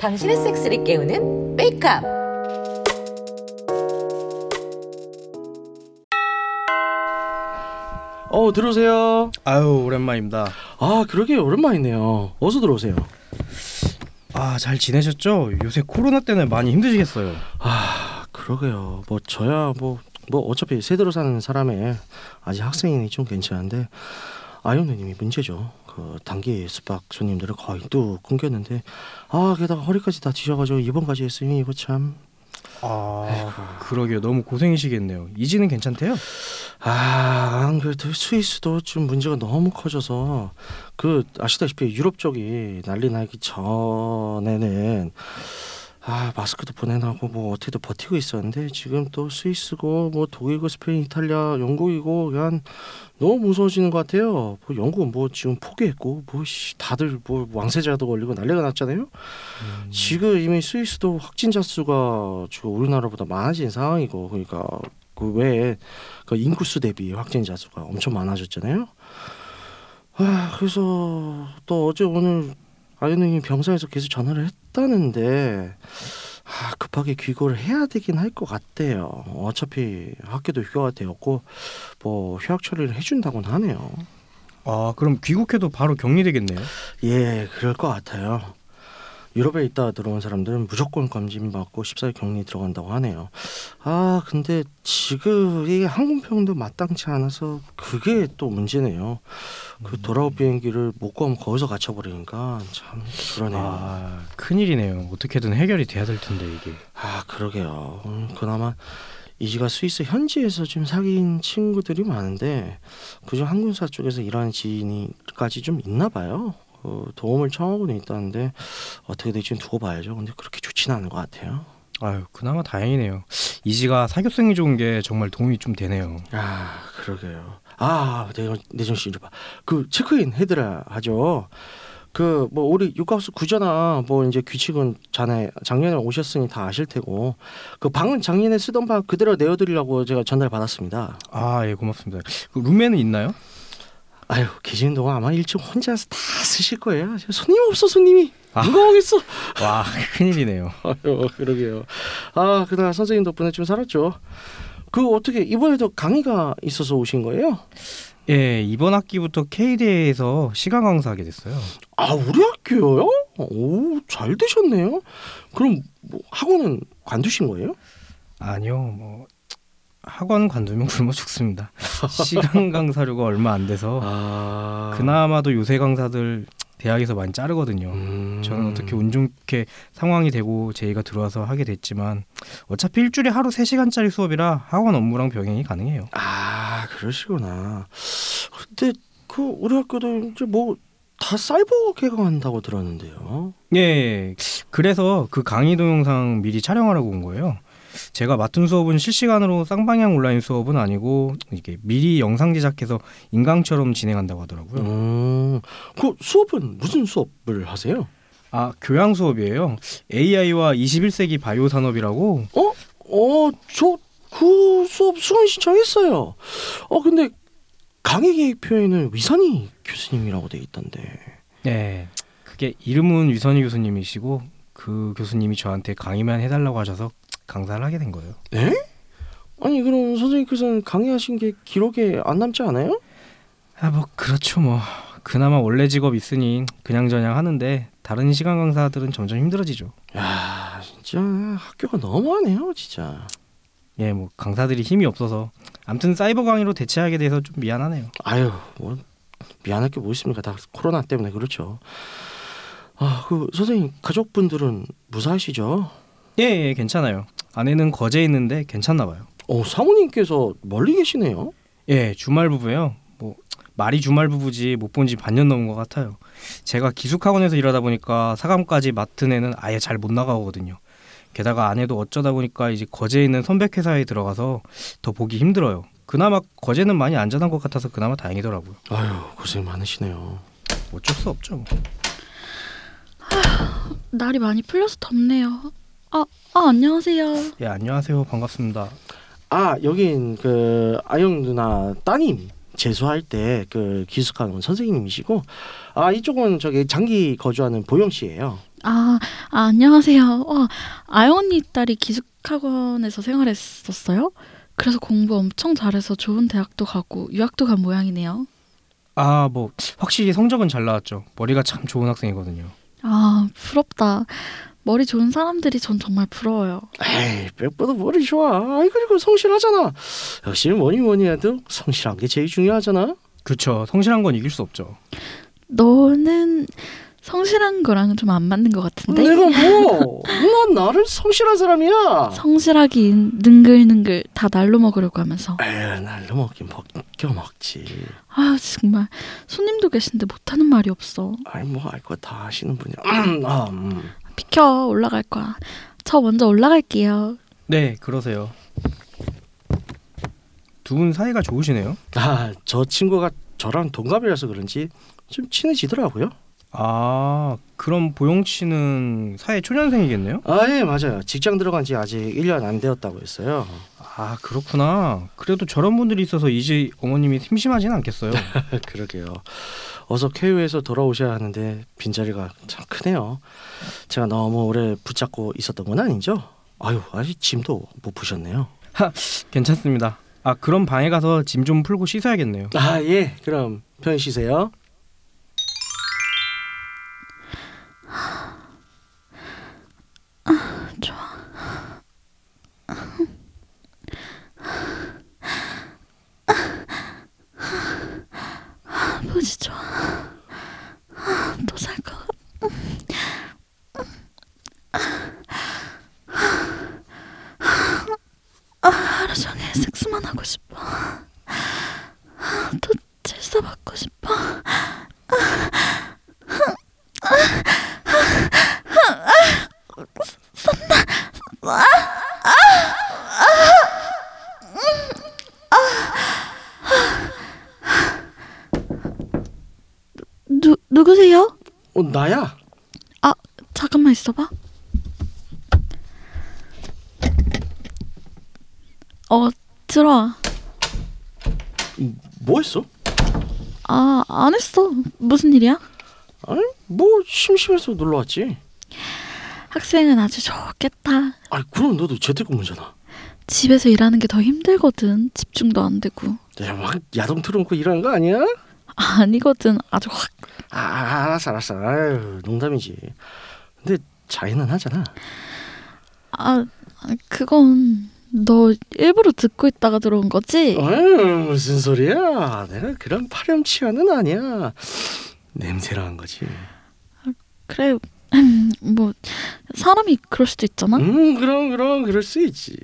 당신의 섹스를 깨우는 메이크업. 어 들어오세요. 아유 오랜만입니다. 아 그러게 오랜만이네요. 어서 들어오세요. 아 잘 지내셨죠? 요새 코로나 때문에 많이 힘드시겠어요. 아 그러게요. 뭐 저야 뭐뭐 어차피 세대로 사는 사람에 아직 학생이니 좀 괜찮은데 아영 누님이 문제죠. 그 단기 숙박 손님들을 거의 뚝 끊겼는데 아 게다가 허리까지 다치셔가지고 입원까지 했으니 이거 참 아 그러게요. 너무 고생이시겠네요. 이지는 괜찮대요? 아, 안 그래도 스위스도 좀 문제가 너무 커져서 그 아시다시피 유럽 쪽이 난리 나기 전에는 아 마스크도 보내나고 뭐 어떻게든 버티고 있었는데 지금 또 스위스고 뭐 독일고 스페인 이탈리아 영국이고 그냥 너무 무서워지는 것 같아요. 뭐 영국은 뭐 지금 포기했고 뭐 씨, 다들 뭐 왕세자도 걸리고 난리가 났잖아요. 지금 이미 스위스도 확진자 수가 지금 우리나라보다 많아진 상황이고 그러니까 그 외에 그 인구수 대비 확진자 수가 엄청 많아졌잖아요. 아 그래서 또 어제 오늘 아연님이 병사에서 계속 전화를 했 다는데 아 급하게 귀국을 해야 되긴 할 것 같대요. 어차피 학교도 휴가가 되었고 뭐 휴학 처리를 해준다고는 하네요. 아 그럼 귀국해도 바로 격리되겠네요. 예, 그럴 것 같아요. 유럽에 있다 들어온 사람들은 무조건 검진 받고 14일 격리 들어간다고 하네요. 아, 근데 지금 이게 항공편도 마땅치 않아서 그게 또 문제네요. 그 돌아올 비행기를 못 구하면 거기서 갇혀 버리니까 참 그러네요. 아, 아 큰일이네요. 어떻게든 해결이 돼야 될 텐데 이게. 그러게요. 음, 그나마 이지가 스위스 현지에서 좀 사귄 친구들이 많은데 그중 항공사 쪽에서 일하는 지인이까지 좀 있나 봐요. 그 도움을 청하고는 있다는데 어떻게 될지 는 두고 봐야죠. 근데 그렇게 좋지는 않은 것 같아요. 아유 그나마 다행이네요. 이지가 사교성이 좋은 게 정말 도움이 좀 되네요. 아 그러게요. 아 내가 내정 씨 봐. 그 체크인 해드라 하죠. 그 뭐 우리 육가수 구조나 뭐 이제 규칙은 전에 작년에 오셨으니 다 아실 테고 그 방은 작년에 쓰던 방 그대로 내어드리려고 제가 전달 받았습니다. 아 예 고맙습니다. 그 룸메는 있나요? 아유 계시는 동안 아마 일찍 혼자서 다 쓰실 거예요. 손님 없어 손님이 아. 누가 오겠어. 와 큰일이네요. 아유 그러게요. 아 그날 선생님 덕분에 좀 살았죠. 그 어떻게 이번에도 강의가 있어서 오신 거예요? 예 이번 학기부터 KDA에서 시간 강사하게 됐어요. 아 우리 학교요? 오잘 되셨네요. 그럼 뭐 학원은 관두신 거예요? 아니요, 뭐 학원 관두면 굶어 죽습니다. 시간 강사료가 얼마 안 돼서 아 그나마도 요새 강사들 대학에서 많이 자르거든요. 음... 저는 어떻게 운 좋게 상황이 되고 제의가 들어와서 하게 됐지만 어차피 일주일에 하루 3시간짜리 수업이라 학원 업무랑 병행이 가능해요. 아 그러시구나. 근데 그 우리 학교도 이제 뭐 다 사이버 개강한다고 들었는데요. 예. 그래서 그 강의 동영상 미리 촬영하라고 온 거예요. 제가 맡은 수업은 실시간으로 쌍방향 온라인 수업은 아니고 이게 미리 영상 제작해서 인강처럼 진행한다고 하더라고요. 음, 그 수업은 무슨 수업을 하세요? 아 교양 수업이에요. AI와 21세기 바이오 산업이라고. 어? 어, 저 그 수업 수강 신청했어요. 어, 근데 강의 계획 표에는 위선희 교수님이라고 돼 있던데. 네. 그게 이름은 위선희 교수님이시고 그 교수님이 저한테 강의만 해달라고 하셔서 강사를 하게 된 거예요. 에? 아니 그럼 선생님께서는 강의하신 게 기록에 안 남지 않아요? 아 뭐 그렇죠 뭐. 그나마 원래 직업 있으니 그냥저냥 하는데 다른 시간 강사들은 점점 힘들어지죠. 야, 진짜 학교가 너무하네요, 진짜. 예, 뭐 강사들이 힘이 없어서 아무튼 사이버 강의로 대체하게 돼서 좀 미안하네요. 아유, 뭐 미안할 게 뭐 있습니까? 다 코로나 때문에 그렇죠. 아, 그 선생님 가족분들은 무사하시죠? 예, 예, 괜찮아요. 아내는 거제에 있는데 괜찮나 봐요. 어, 사모님께서 멀리 계시네요. 예, 주말 부부예요. 뭐 말이 주말 부부지 못 본 지 반년 넘은 것 같아요. 제가 기숙학원에서 일하다 보니까 사감까지 맡은 애는 아예 잘 못 나가거든요. 게다가 아내도 어쩌다 보니까 이제 거제에 있는 선백 회사에 들어가서 더 보기 힘들어요. 그나마 거제는 많이 안전한 것 같아서 그나마 다행이더라고요. 아유, 고생 많으시네요. 어쩔 수 없죠. 뭐. 날이 많이 풀려서 덥네요. 아, 아 안녕하세요. 예, 안녕하세요. 반갑습니다. 아, 여긴 그 아영 누나 따님 재수할 때 그 기숙하는 선생님이시고 아 이쪽은 저기 장기 거주하는 보영 씨예요. 아, 아 안녕하세요. 와, 아영 언니 딸이 기숙학원에서 생활했었어요? 그래서 공부 엄청 잘해서 좋은 대학도 가고 유학도 간 모양이네요. 아, 뭐 확실히 성적은 잘 나왔죠. 머리가 참 좋은 학생이거든요. 아, 부럽다. 머리 좋은 사람들이 전 정말 부러워요. 에이 백보다 머리 좋아. 아이 그리고 성실하잖아. 역시 뭐니 뭐니 해도 성실한 게 제일 중요하잖아. 그렇죠. 성실한 건 이길 수 없죠. 너는 성실한 거랑은 좀안 맞는 것 같은데? 내가 뭐? 난 나를 성실한 사람이야. 성실하긴 능글능글 다 날로 먹으려고 하면서 에휴 날로 먹긴 벗겨 먹지. 아 정말 손님도 계신데 못하는 말이 없어 아이 뭐알 거 다 아시는 분이야. 아, 음. 비켜 올라갈 거야 저 먼저 올라갈게요 네, 그러세요. 두 분 사이가 좋으시네요. 아, 저 친구가 저랑 동갑이라서 그런지 좀 친해지더라고요. 아, 그럼 보영 씨는 사회 초년생이겠네요? 아, 예, 맞아요. 직장 들어간 지 아직 1년 안 되었다고 했어요. 아, 그렇구나. 그래도 저런 분들이 있어서 이제 어머님이 심심하진 않겠어요. 그러게요. 어서 쾌유에서 돌아오셔야 하는데 빈자리가 참 크네요. 제가 너무 오래 붙잡고 있었던 건 아니죠? 아유, 아직 짐도 못 푸셨네요. 괜찮습니다. 아, 그럼 방에 가서 짐 좀 풀고 씻어야겠네요. 아, 예. 그럼 편히 쉬세요. 좋아 뭐지 좋아 또 살 것 같아 아, 하루 종일 섹스만 하고 싶어 또 질서 받고 싶어 누 누구세요? 어, 나야. 아 잠깐만 있어봐. 어 들어와. 뭐 했어? 아 안 했어. 무슨 일이야? 아니, 뭐 심심해서 놀러 왔지. 학생은 아주 좋겠다. 아, 그럼 너도 재택근무잖아. 집에서 일하는 게 더 힘들거든. 집중도 안 되고. 내가 막 야동 틀어놓고 일하는 거 아니야? 아니거든. 아주 확. 아, 알았어, 알았어. 아유, 농담이지. 근데 자기는 하잖아. 아 그건 너 일부러 듣고 있다가 들어온 거지? 아유, 무슨 소리야? 내가 그런 파렴치한은 아니야. 냄새로 한 거지. 그래. 뭐 사람이 그럴 수도 있잖아. 음, 그럼 그럼 그럴 수 있지.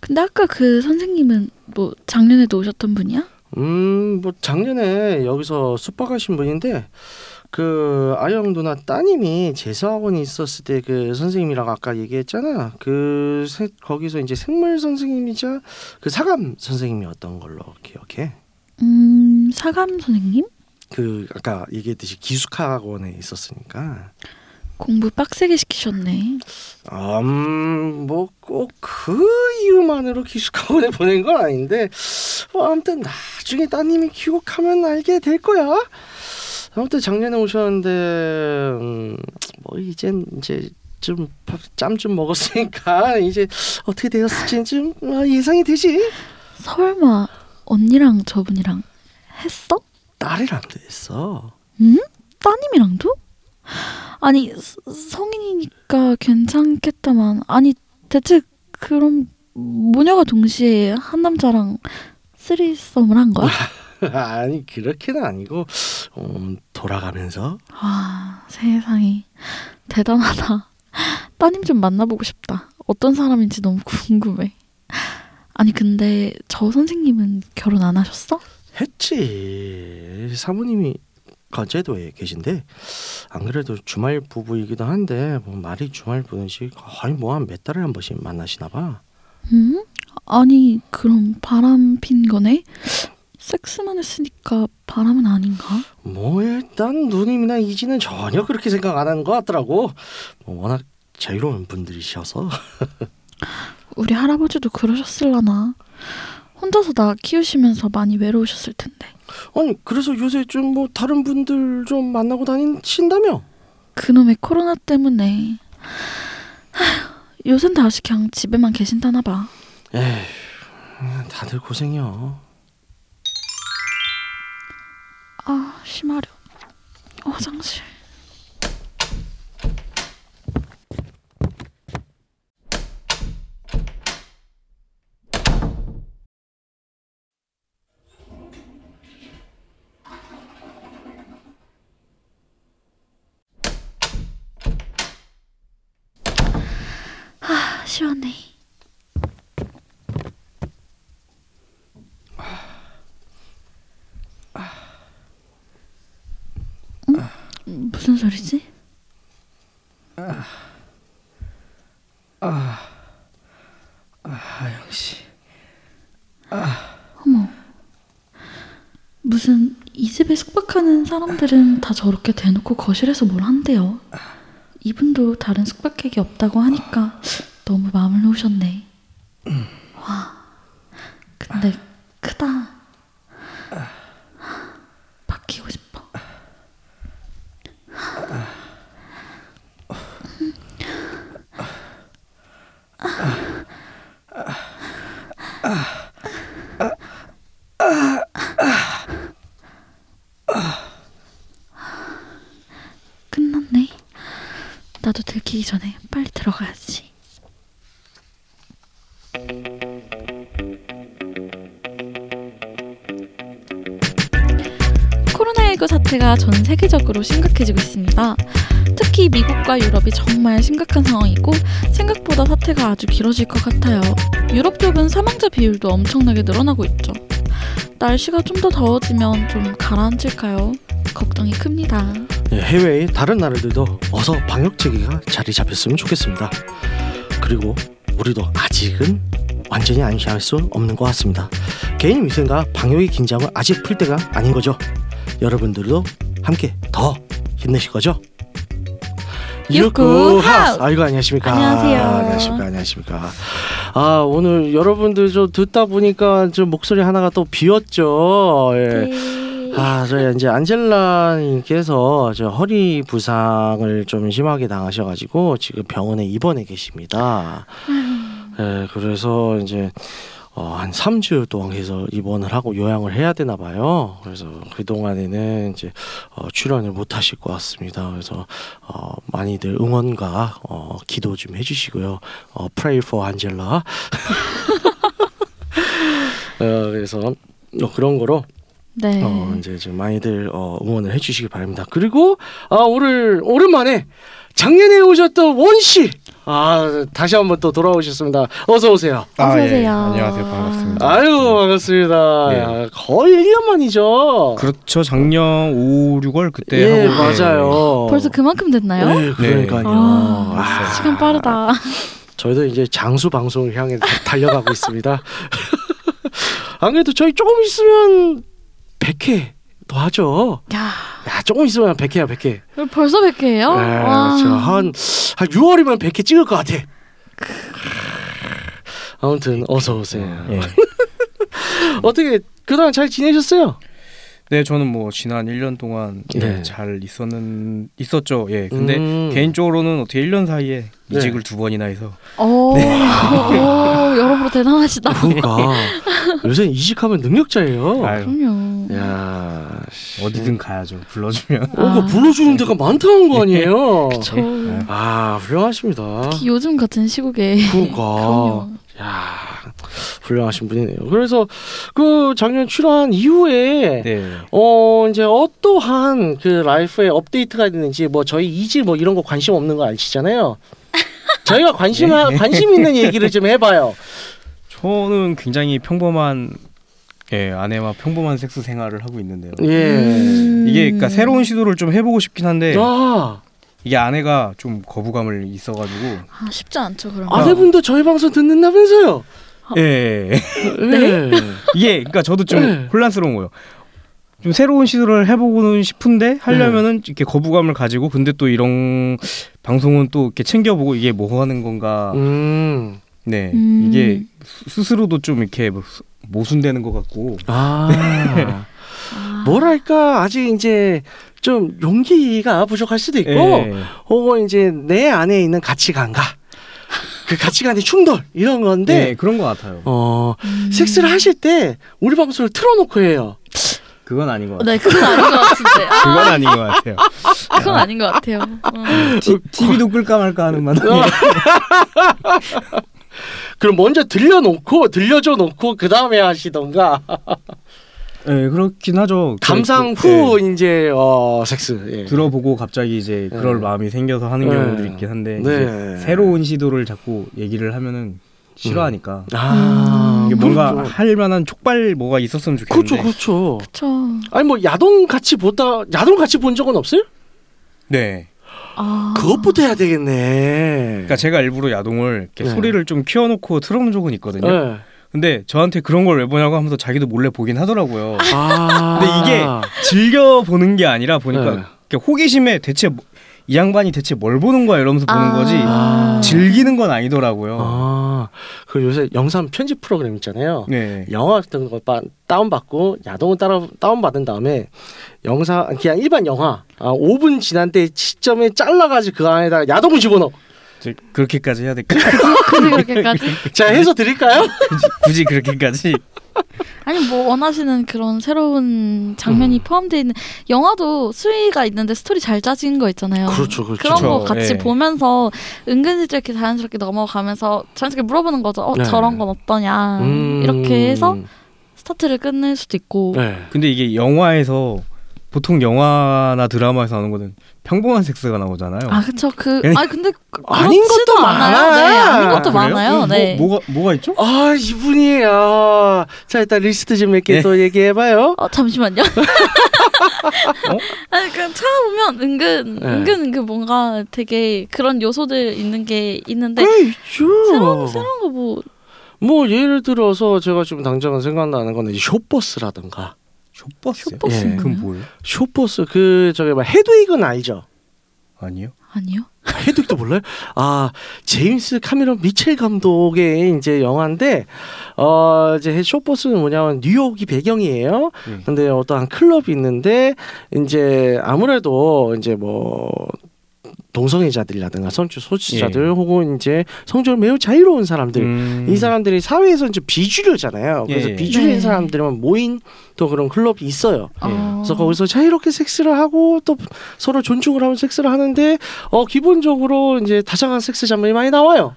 근데 아까 그 선생님은 뭐 작년에도 오셨던 분이야? 음, 뭐 작년에 여기서 숙박 하신 분인데 그 아영 누나 따님이 재수학원에 있었을 때 그 선생님이라고 아까 얘기했잖아. 그 세, 거기서 이제 생물 선생님이자 그 사감 선생님이었던 걸로 기억해. 음 사감 선생님? 그 아까 얘기했듯이 기숙학원에 있었으니까. 공부 빡세게 시키셨네. 음, 뭐 꼭 그 이유만으로 기숙학원에 보낸 건 아닌데 뭐 아무튼 나중에 따님이 귀국하면 알게 될 거야. 아무튼 작년에 오셨는데 음, 뭐 이젠 이제 좀 짬 좀 먹었으니까 이제 어떻게 되었을지 좀 어, 예상이 되지. 설마 언니랑 저분이랑 했어? 딸이랑 도 했어. 응? 따님이랑도? 아니 스- 성인이니까 괜찮겠다만 아니 대체 그럼 모녀가 동시에 한 남자랑 쓰리썸을 한 거야? 아니 그렇게는 아니고 음, 돌아가면서 아 세상에 대단하다. 따님 좀 만나보고 싶다. 어떤 사람인지 너무 궁금해. 아니 근데 저 선생님은 결혼 안 하셨어? 했지 사모님이 거제도에 계신데 안 그래도 주말 부부이기도 한데 뭐 말이 주말 부부지 거의 뭐 한 몇 달에 한 번씩 만나시나 봐. 응? 아니 그럼 바람 핀 거네? 섹스만 했으니까 바람은 아닌가? 뭐 일단 누님이나 이지는 전혀 그렇게 생각 안 하는 것 같더라고. 뭐 워낙 자유로운 분들이셔서 우리 할아버지도 그러셨을라나? 혼자서 나 키우시면서 많이 외로우셨을 텐데. 아니 그래서 요새 좀 뭐 다른 분들 좀 만나고 다니신다며? 그놈의 코로나 때문에 요샌 다시 그냥 집에만 계신다나 봐. 에휴 다들 고생이요. 아 심하려. 화장실. 아 시원해. 음, 무슨 소리지? 하영 씨. 어머. 무슨 이 집에 숙박하는 사람들은 다 저렇게 대놓고 거실에서 뭘 한대요. 이분도 다른 숙박객이 없다고 하니까 너무 마음을 놓으셨네. 와. 근데 크다. 바뀌고 싶어. 끝났네. 나도 들키기 전에 빨리 들어가야지. 코로나19 사태가 전 세계적으로 심각해지고 있습니다. 특히 미국과 유럽이 정말 심각한 상황이고 생각보다 사태가 아주 길어질 것 같아요. 유럽 쪽은 사망자 비율도 엄청나게 늘어나고 있죠. 날씨가 좀 더 더워지면 좀 가라앉을까요? 걱정이 큽니다. 예, 해외의 다른 나라들도 어서 방역 체계가 자리 잡혔으면 좋겠습니다. 그리고 우리도 아직은 완전히 안심할 수 없는 것 같습니다. 개인 위생과 방역의 긴장은 아직 풀 때가 아닌 거죠. 여러분들도 함께 더 힘내실 거죠? 유쿠 하우스! 아이고 안녕하십니까 안녕하세요. 안녕하십니까 안녕하십니까 아 오늘 여러분들 좀 듣다 보니까 좀 목소리 하나가 또 비었죠 예. 네. 아, 저희 이제 안젤라님께서 저 허리 부상을 좀 심하게 당하셔가지고 지금 병원에 입원해 계십니다. 예, 그래서 이제 어, 한 3주 동안 계속 입원을 하고 요양을 해야 되나 봐요. 그래서 그 동안에는 이제 어, 출연을 못 하실 것 같습니다. 그래서 어, 많이들 응원과 어, 기도 좀 해주시고요. 어, pray for 안젤라. 어, 그래서 어, 그런 거로 네. 어, 이제 좀 많이들 어, 응원을 해주시기 바랍니다. 그리고 아, 오늘 오랜만에 작년에 오셨던 원 씨, 아 다시 한번 또 돌아오셨습니다. 어서 오세요. 어서 예. 오세요. 안녕하세요. 반갑습니다. 아유 반갑습니다. 네. 거의 1년 만이죠. 그렇죠. 작년 5, 6월 그때 예 하고 맞아요. 벌써 그만큼 됐나요? 네, 그러니까요. 아, 아, 시간 빠르다. 저희도 이제 장수 방송을 향해 다- 달려가고 있습니다. 안 그래도 저희 조금 있으면 100회 더 하죠. 야, 야 조금 있으면 100회야 100회. 벌써 100회예요? 네, 그렇죠. 한, 한 6월이면 100회 찍을 것 같아. 아무튼 어서 오세요. 예. 어떻게 그동안 잘 지내셨어요? 네, 저는 뭐 지난 1년 동안 예, 네. 잘 있었는 있었죠. 예. 근데 음. 개인적으로는 어떻게 1년 사이에 네. 이직을 두 번이나 해서 오, 오, 여러모로 대단하시다. 그러니까 요새 이직하면 능력자예요. 아유, 그럼요. 야, 어디든 가야죠. 불러주면. 어, 그 불러주는 데가 많다는 거 아니에요? 저 아, 훌륭하십니다. 특히 요즘 같은 시국에 그러니까. 그럼요. 야, 훌륭하신 분이네요. 그래서 그 작년 출연 이후에 네. 어 이제 어떠한 그 라이프에 업데이트가 있는지 뭐 저희 이지 뭐 이런 거 관심 없는 거 아시잖아요. 저희가 관심 관심 있는 얘기를 좀 해봐요. 저는 굉장히 평범한 예, 아내와 평범한 섹스 생활을 하고 있는데요. 예. 음. 이게 그러니까 새로운 시도를 좀 해보고 싶긴 한데 아 이게 아내가 좀 거부감을 있어가지고 아, 쉽지 않죠, 그러면. 아내분도 저희 방송 듣는다면서요? 예, 예. 네. 이게 그러니까 저도 좀 네. 혼란스러운 거예요. 좀 새로운 시도를 해보고는 싶은데 하려면은 이렇게 거부감을 가지고 근데 또 이런 방송은 또 이렇게 챙겨보고 이게 뭐 하는 건가 음. 네, 음. 이게 스- 스스로도 좀 이렇게 뭐 수- 모순되는 것 같고. 아 아. 뭐랄까 아직 이제 좀 용기가 부족할 수도 있고 예. 혹은 이제 내 안에 있는 가치관과 그 가치관의 충돌 이런 건데 네, 그런 것 같아요. 어 음. 섹스를 하실 때 우리 방송을 틀어놓고 해요. 그건 아닌 것 같아요. 네, 그건 아닌 것 같은데. 아, 그건 아닌 것 같아요. 그건 아닌 것 같아요. 음. 티, TV도 끌까 말까 하는 마당에. 그럼 먼저 들려놓고 들려줘 놓고 그 다음에 하시던가 네, 그렇긴 하죠. 감상 그- 후 네. 이제 어 섹스 예. 들어보고 갑자기 이제 그럴 네. 마음이 생겨서 하는 네. 경우도 있긴 한데 네. 이제 새로운 시도를 자꾸 얘기를 하면은 싫어하니까 아 이게 음, 뭔가 그렇죠. 할 만한 촉발 뭐가 있었으면 좋겠는데 그렇죠 그렇죠. 그쵸. 아니 뭐 야동 같이 보다 야동 같이 본 적은 없어요? 네. 아. 그것부터 해야 되겠네. 그러니까 제가 일부러 야동을 이렇게 네. 소리를 좀 키워놓고 틀어놓은 적은 있거든요. 예. 근데 저한테 그런 걸 왜 보냐고 하면서 자기도 몰래 보긴 하더라고요. 아. 근데 이게 즐겨 보는 게 아니라 보니까 네. 이렇게 호기심에 대체 뭐- 이 양반이 대체 뭘 보는 거야 이러면서 보는 아. 거지 아. 즐기는 건 아니더라고요. 아, 그 요새 영상 편집 프로그램 있잖아요. 네. 영화 같은 거 빠- 다운받고 야동을 따라 다운받은 다음에 영상 그냥 일반 영화 아, 5분 지난 때 시점에 잘라가지고 그 안에다가 야동을 집어넣어. 저 그렇게까지 해야 될까? 굳이 그렇게까지? 자 해서 드릴까요? 굳이, 굳이 그렇게까지? 아니 뭐 원하시는 그런 새로운 장면이 음. 포함되어 있는 영화도 수위가 있는데 스토리 잘 짜진 거 있잖아요. 그렇죠, 그렇죠. 그런 거 그렇죠. 같이 예. 보면서 은근슬쩍 이렇게 자연스럽게 넘어가면서 자연스럽게 물어보는 거죠. 어 네. 저런 건 어떠냐 음. 이렇게 해서 스타트를 끝낼 수도 있고. 네. 근데 이게 영화에서 보통 영화나 드라마에서 하는 거는 평범한 섹스가 나오잖아요. 아 그쵸 그 그냥- 아 근데 그- 아닌 것도 않아요. 많아. 네 아닌 것도 그래요? 많아요. 뭐, 네. 뭐가 뭐가 있죠? 아 이분이 아, 자 일단 리스트 좀 몇개 네. 또 얘기해봐요. 어 잠시만요. 아니 그냥 찾아보면 은근 네. 은근 은근 뭔가 되게 그런 요소들 있는 게 있는데 꽤 있죠. 새로운 새로운 거뭐 뭐 예를 들어서 제가 지금 당장 생각나는 거는 이 숏버스라든가 숏버스. 숏버스는 예. 그건 뭐예요? 숏버스 그 저기 막 헤드윅은 알죠? 아니요. 아니요? 헤드윅도 몰라요? 아 제임스 카메론 미첼 감독의 이제 영화인데 어 이제 숏버스는 뭐냐면 뉴욕이 배경이에요. 네. 근데 어떠한 클럽이 있는데 이제 아무래도 이제 뭐 동성애자들이라든가 성주 소지자들 예. 혹은 이제 성적으로 매우 자유로운 사람들 음. 이 사람들이 사회에서 이제 비주류잖아요. 그래서 예, 예. 비주류인 네. 사람들만 모인 또 그런 클럽이 있어요. 예. 어. 그래서 거기서 자유롭게 섹스를 하고 또 서로 존중을 하면 섹스를 하는데 어 기본적으로 이제 다정한 섹스 장면이 많이 나와요.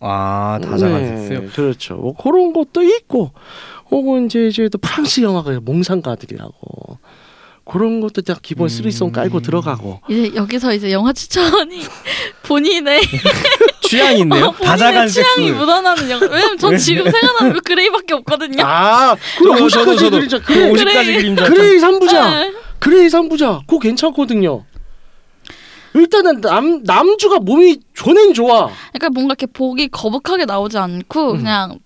아 다정한 네, 섹스요. 그렇죠. 뭐 그런 것도 있고 혹은 이제 이제 또 프랑스 영화가 몽상가들이라고 그런 것도 다 기본 음. threesome 깔고 들어가고 이제 여기서 이제 영화 추천이 본인의 취향이 있네요. 어, 다자간 취향이 섹스. 묻어나는 영화. 왜냐면 전 지금 생각나는 거 그레이밖에 없거든요. 아 그럼 저도, 50가지 저도. 그림자 그 그래 50가지 그림자. 참- 그레이 삼부자 네. 그레이 삼부자 그거 괜찮거든요. 일단은 남 남주가 몸이 좋는 좋아. 그러니까 뭔가 이렇게 보기 거북하게 나오지 않고 음. 그냥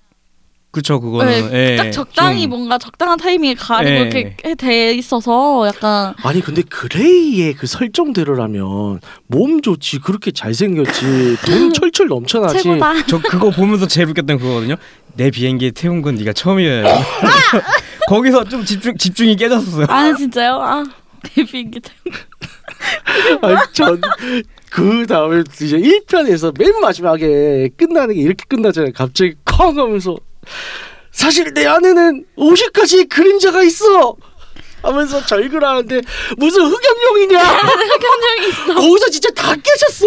그쵸 그거는 네, 예, 딱 적당히 좀- 뭔가 적당한 타이밍에 가리고 예. 이렇게 돼 있어서 약간 아니 근데 그레이의 그 설정대로라면 몸 좋지 그렇게 잘생겼지 돈 철철 넘쳐나지 최고다. 저 그거 보면서 제일 웃겼던 그거거든요. 내 비행기에 태운 건 네가 처음이에요. 거기서 좀 집중 집중이 깨졌었어요. 아 진짜요? 아 데뷔인기 때문에. 전그 다음에 이제 1편에서 맨 마지막에 끝나는 게 이렇게 끝나잖아요 갑자기 쾅 하면서 사실 내 안에는 50가지 그림자가 있어 하면서 절글 하는데 무슨 흑염룡이냐 흑염룡이 있어. 거기서 진짜 다 깨졌어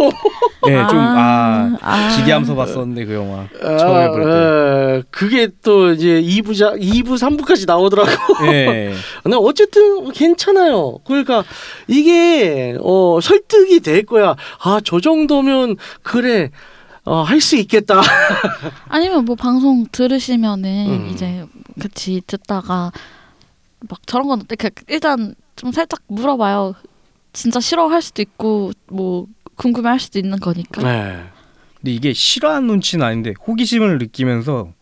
네, 좀 아, 아. 기대하면서 봤었는데 그 영화 처음에 볼 때. 아, 그게 또 이제 2부자 2부 3부까지 나오더라고 예. 근데 어쨌든 괜찮아요. 그러니까 이게 어 설득이 될 거야. 아 저 정도면 그래 어, 할 수 있겠다. 아니면 뭐 방송 들으시면은 음. 이제 같이 듣다가 막 저런 건 어때? 그 일단 좀 살짝 물어봐요. 진짜 싫어할 수도 있고 뭐 궁금해할 수도 있는 거니까. 네. 근데 이게 싫어하는 눈치는 아닌데 호기심을 느끼면서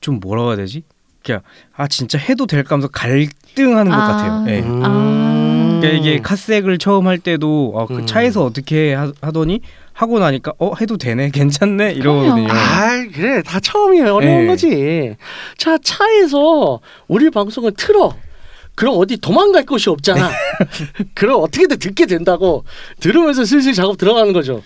좀 뭐라고 해야 되지? 그냥 아 진짜 해도 될까 하면서 갈등하는 것 아. 같아요. 예. 아. 그러니까 이게 카색을 처음 할 때도 어, 그 음. 차에서 어떻게 하, 하더니 하고 나니까 어 해도 되네 괜찮네 이러거든요. 아 그래 다 처음이 어려운 네. 거지. 자 차에서 우리 방송을 틀어. 그럼 어디 도망갈 곳이 없잖아. 그럼 어떻게든 듣게 된다고 들으면서 슬슬 작업 들어가는 거죠.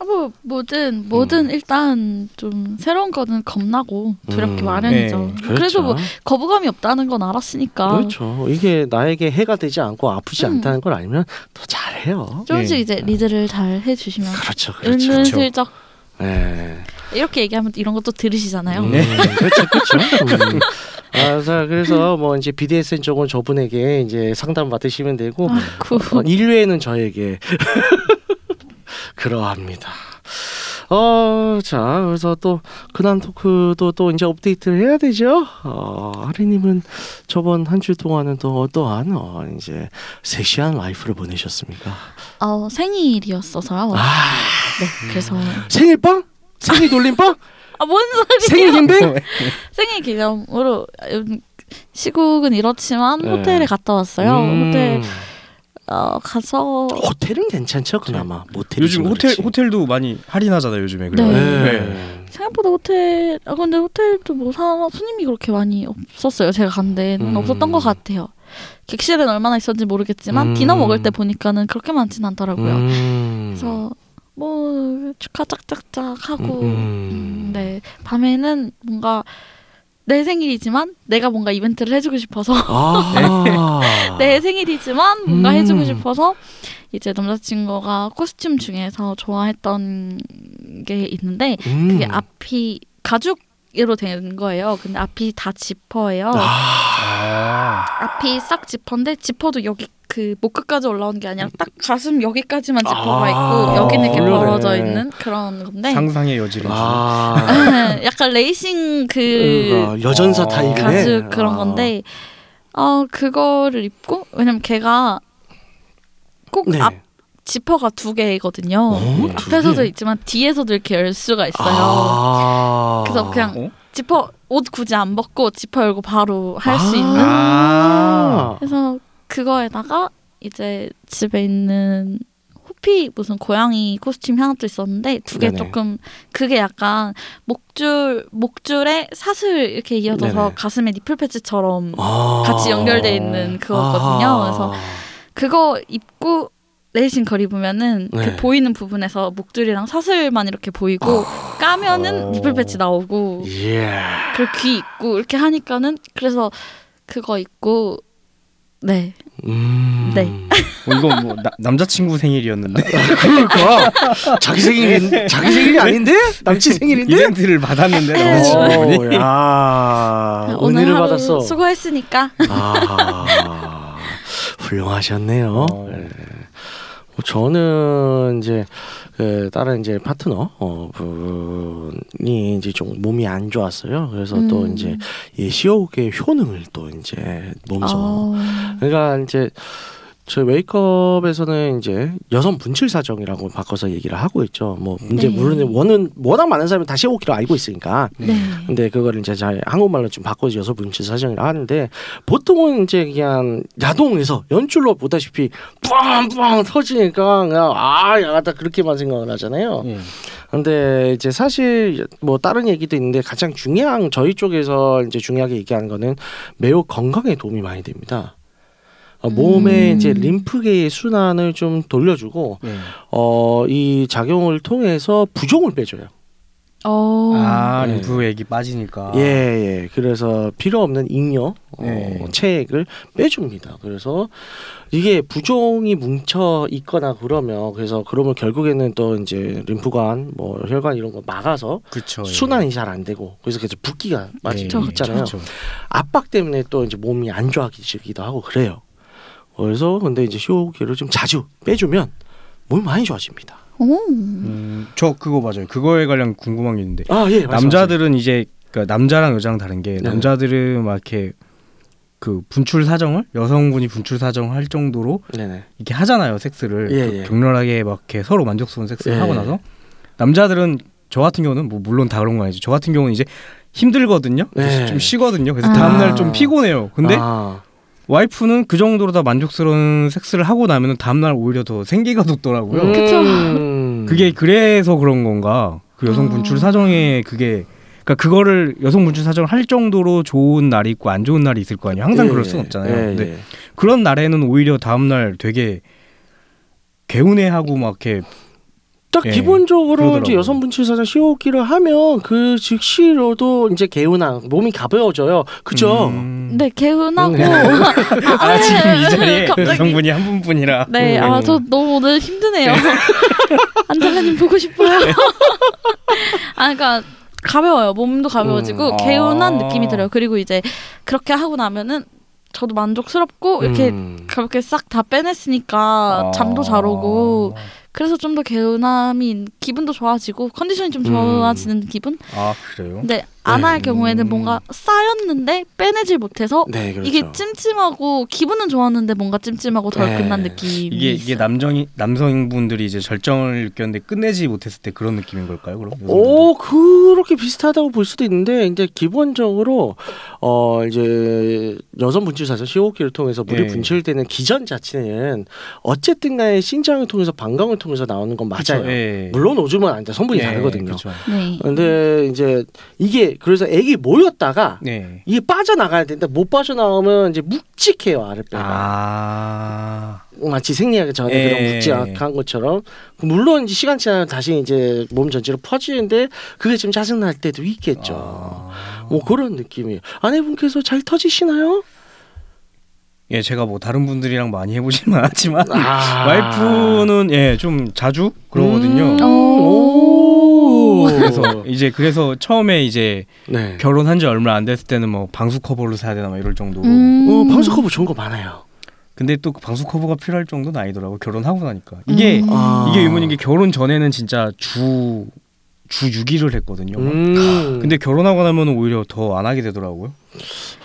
아, 뭐 뭐든 뭐든 음. 일단 좀 새로운 거는 겁나고 두렵기 음. 마련이죠. 네, 그래도 그렇죠. 뭐 거부감이 없다는 건 알았으니까 그렇죠. 이게 나에게 해가 되지 않고 아프지 음. 않다는 걸 알면 더 잘해요. 조금씩 네. 이제 리드를 잘 해주시면 그렇죠, 그렇죠. 은근슬쩍 네. 이렇게 얘기하면 이런 것도 들으시잖아요. 음, 그렇죠, 그렇죠. 음. 아, 자, 그래서 뭐 이제 BDSN 쪽은 저분에게 이제 상담 받으시면 되고 아이고. 어, 인류에는 저에게 그러합니다. 어, 자, 그래서 또 근황 토크도 또 이제 업데이트를 해야 되죠. 어, 하리님은 저번 한 주 동안은 또 어떠한 어, 이제 섹시한 라이프를 보내셨습니까? 어, 생일이었어서요. 아, 네, 그래서 생일빵? 생일 돌림빵? 아 뭔 소리야? 생일 김뱅? 생일 기념으로 음, 시국은 이렇지만 네. 호텔에 갔다 왔어요. 음, 호텔 어, 가서 호텔은 괜찮죠, 그나마. 모텔이 요즘 호텔 호텔도 많이 할인하잖아요 요즘에. 그래. 네. 네. 생각보다 호텔 아 근데 호텔도 뭐 사, 손님이 그렇게 많이 없었어요. 제가 간 데는 음. 없었던 것 같아요. 객실은 얼마나 있었는지 모르겠지만 음. 디너 먹을 때 보니까는 그렇게 많진 않더라고요. 음. 그래서 뭐 축하 짝짝짝 하고 음. 음, 네 밤에는 뭔가 내 생일이지만 내가 뭔가 이벤트를 해주고 싶어서 아. 내 생일이지만 뭔가 음. 해주고 싶어서 이제 남자친구가 코스튬 중에서 좋아했던 게 있는데 음. 그게 앞이 가죽 으로 된 거예요. 근데 앞이 다 지퍼예요. 아. 앞이 싹 지퍼인데 지퍼도 여기 그 목끝까지 올라오는 게 아니라 딱 가슴 여기까지만 지퍼가 아, 있고 여기는 이렇게 그러네. 벌어져 있는 그런 건데 상상의 여지를. 아. 약간 레이싱 그 그러니까 여전사 어, 타입이네. 가죽 그런 아. 건데 어 그거를 입고 왜냐면 걔가 꼭 네. 앞 지퍼가 두 개거든요. 어, 두 앞에서도 개? 있지만 뒤에서도 이렇게 열 수가 있어요. 아. 그래서 그냥 어? 지퍼 옷 굳이 안 벗고 지퍼 열고 바로 할 수 있는. 아. 그래서 그거에다가 이제 집에 있는 호피 무슨 고양이 코스튬 하나 또 있었는데 두 개. 조금 그게 약간 목줄 목줄에 사슬 이렇게 이어져서 네네. 가슴에 니플 패치처럼 아. 같이 연결돼 있는 그거거든요. 아. 그래서 그거 입고 레이싱 걸 입으면은 네. 그 보이는 부분에서 목줄이랑 사슬만 이렇게 보이고 까면은 어. 니플 패치 나오고 예. 그리고 귀 있고 이렇게 하니까는 그래서 그거 입고 네 음. 네. 어, 이건 뭐 나, 남자친구 생일이었는데 그러니까 자기 생일 자기 생일이 아닌데 남친 생일인데. 이벤트를 받았는데 네. 오, 야. 오늘 은혜를 하루 받았어. 수고했으니까 아. 훌륭하셨네요. 어. 네. 뭐 저는 이제 그 다른 이제 파트너 어 분이 이제 좀 몸이 안 좋았어요. 그래서 또 음. 이제 이 시옥의 효능을 또 이제 몸소 어, 그러니까 이제 저희 웨이크업에서는 이제 여성 분출 사정이라고 바꿔서 얘기를 하고 있죠. 뭐 이제 네. 물론 원은 워낙 많은 사람이 다 시오키를 알고 있으니까. 네. 근데 그거를 이제 잘 한국말로 좀 바꿔서 여성 분출 사정이라 하는데 보통은 이제 그냥 야동에서 연출로 보다시피 빵빵 터지니까 그냥 아 야다 그렇게만 생각을 하잖아요. 예. 근데 이제 사실 뭐 다른 얘기도 있는데 가장 중요한 저희 쪽에서 이제 중요하게 얘기하는 거는 매우 건강에 도움이 많이 됩니다. 어, 몸에 음. 이제 림프계의 순환을 좀 돌려주고 예. 어, 이 작용을 통해서 부종을 빼줘요. 어. 아 네. 림프 액이 빠지니까. 예, 예. 그래서 필요 없는 잉여 어, 네. 체액을 빼줍니다. 그래서 이게 부종이 뭉쳐 있거나 그러면 그래서 그러면 결국에는 또 이제 림프관, 뭐 혈관 이런 거 막아서 그렇죠. 순환이 잘 안 되고 그래서 계속 붓기가 많이 그쵸, 그쵸. 있잖아요. 압박 때문에 또 이제 몸이 안 좋아지기도 하고 그래요. 그래서 근데 이제 쇼기를 좀 자주 빼주면 몸이 많이 좋아집니다. 오. 음, 저 그거 맞아요. 그거에 관련 궁금한 게 있는데 아 예. 남자들은 이제 그러니까 남자랑 여자랑 다른 게 네. 남자들은 막 이렇게 그 분출 사정을 여성분이 분출 사정을 할 정도로 네네. 이렇게 하잖아요 섹스를 예, 예. 격렬하게 막 이렇게 서로 만족스러운 섹스를 예. 하고 나서 남자들은 저 같은 경우는 뭐 물론 다 그런 거 아니죠. 저 같은 경우는 이제 힘들거든요. 그래서 네. 좀 쉬거든요. 그래서 아. 다음 날 좀 피곤해요. 근데 아, 와이프는 그 정도로 다 만족스러운 섹스를 하고 나면은 다음날 오히려 더 생기가 돋더라고요. 그쵸. 음. 그게 그래서 그런 건가? 그 여성 분출 아. 사정에 그게 그러니까 그거를 여성 분출 사정을 할 정도로 좋은 날이 있고 안 좋은 날이 있을 거 아니에요. 항상 예, 그럴 수는 없잖아요. 예, 근데 예. 그런 날에는 오히려 다음 날 되게 개운해하고 막 이렇게 딱 예, 기본적으로 그러더라고요. 이제 여성 분출 사정 시호흡기를 하면 그 즉시로도 이제 개운한 몸이 가벼워져요. 그죠? 음. 네 개운하고 음. 아 지금 이 자리에 갑자기. 여성분이 한 분뿐이라 네, 음. 아저 너무 오늘 힘드네요. 안젤라님 보고 싶어요. 아, 그러니까 가벼워요. 몸도 가벼워지고 음. 개운한 아. 느낌이 들어요. 그리고 이제 그렇게 하고 나면은 저도 만족스럽고 이렇게 음. 가볍게 싹 다 빼냈으니까 잠도 잘 오고 그래서 좀 더 개운함이 기분도 좋아지고 컨디션이 좀 음. 좋아지는 기분. 아 그래요? 근데 안할 네. 경우에는 뭔가 쌓였는데 빼내질 못해서 네, 그렇죠. 이게 찜찜하고 기분은 좋았는데 뭔가 찜찜하고 덜 네. 끝난 느낌이 이게 이게 있어요. 남정이 남성분들이 이제 절정을 느꼈는데 끝내지 못했을 때 그런 느낌인 걸까요? 그럼 오 그렇게 비슷하다고 볼 수도 있는데 이제 기본적으로 어 이제 여성 분출 사정 시호흡기를 통해서 물이 예. 분출되는 기전 자체는 어쨌든간에 신장을 통해서 방광을 통해서 나오는 건 맞아요. 예. 물론 오줌은 아닌데 성분이 예, 다르거든요. 그렇죠. 네. 근데 이제 이게 그래서 애기 모였다가 네. 이게 빠져나가야 되는데 못 빠져나오면 이제 묵직해요 아랫배가 아. 마치 생리하기 전에 예. 그런 묵직한 것처럼 물론 이제 시간 지나면 다시 이제 몸 전체로 퍼지는데 그게 좀 짜증 날 때도 있겠죠. 아. 뭐 그런 느낌이에요. 아내분께서 잘 터지시나요? 예, 제가 뭐 다른 분들이랑 많이 해보지는 않았지만 아. 와이프는 예 좀 자주 그러거든요. 음. 그래서 이제 그래서 처음에 이제 네. 결혼한 지 얼마 안 됐을 때는 뭐 방수 커버를 사야 되나 막 이럴 정도로. 음. 어, 방수 커버 좋은 거 많아요. 근데 또 그 방수 커버가 필요할 정도는 아니더라고 결혼하고 나니까 이게 음. 아. 이게 의문인 게 결혼 전에는 진짜 주 주 6일을 했거든요. 음. 근데 결혼하고 나면 오히려 더 안 하게 되더라고요.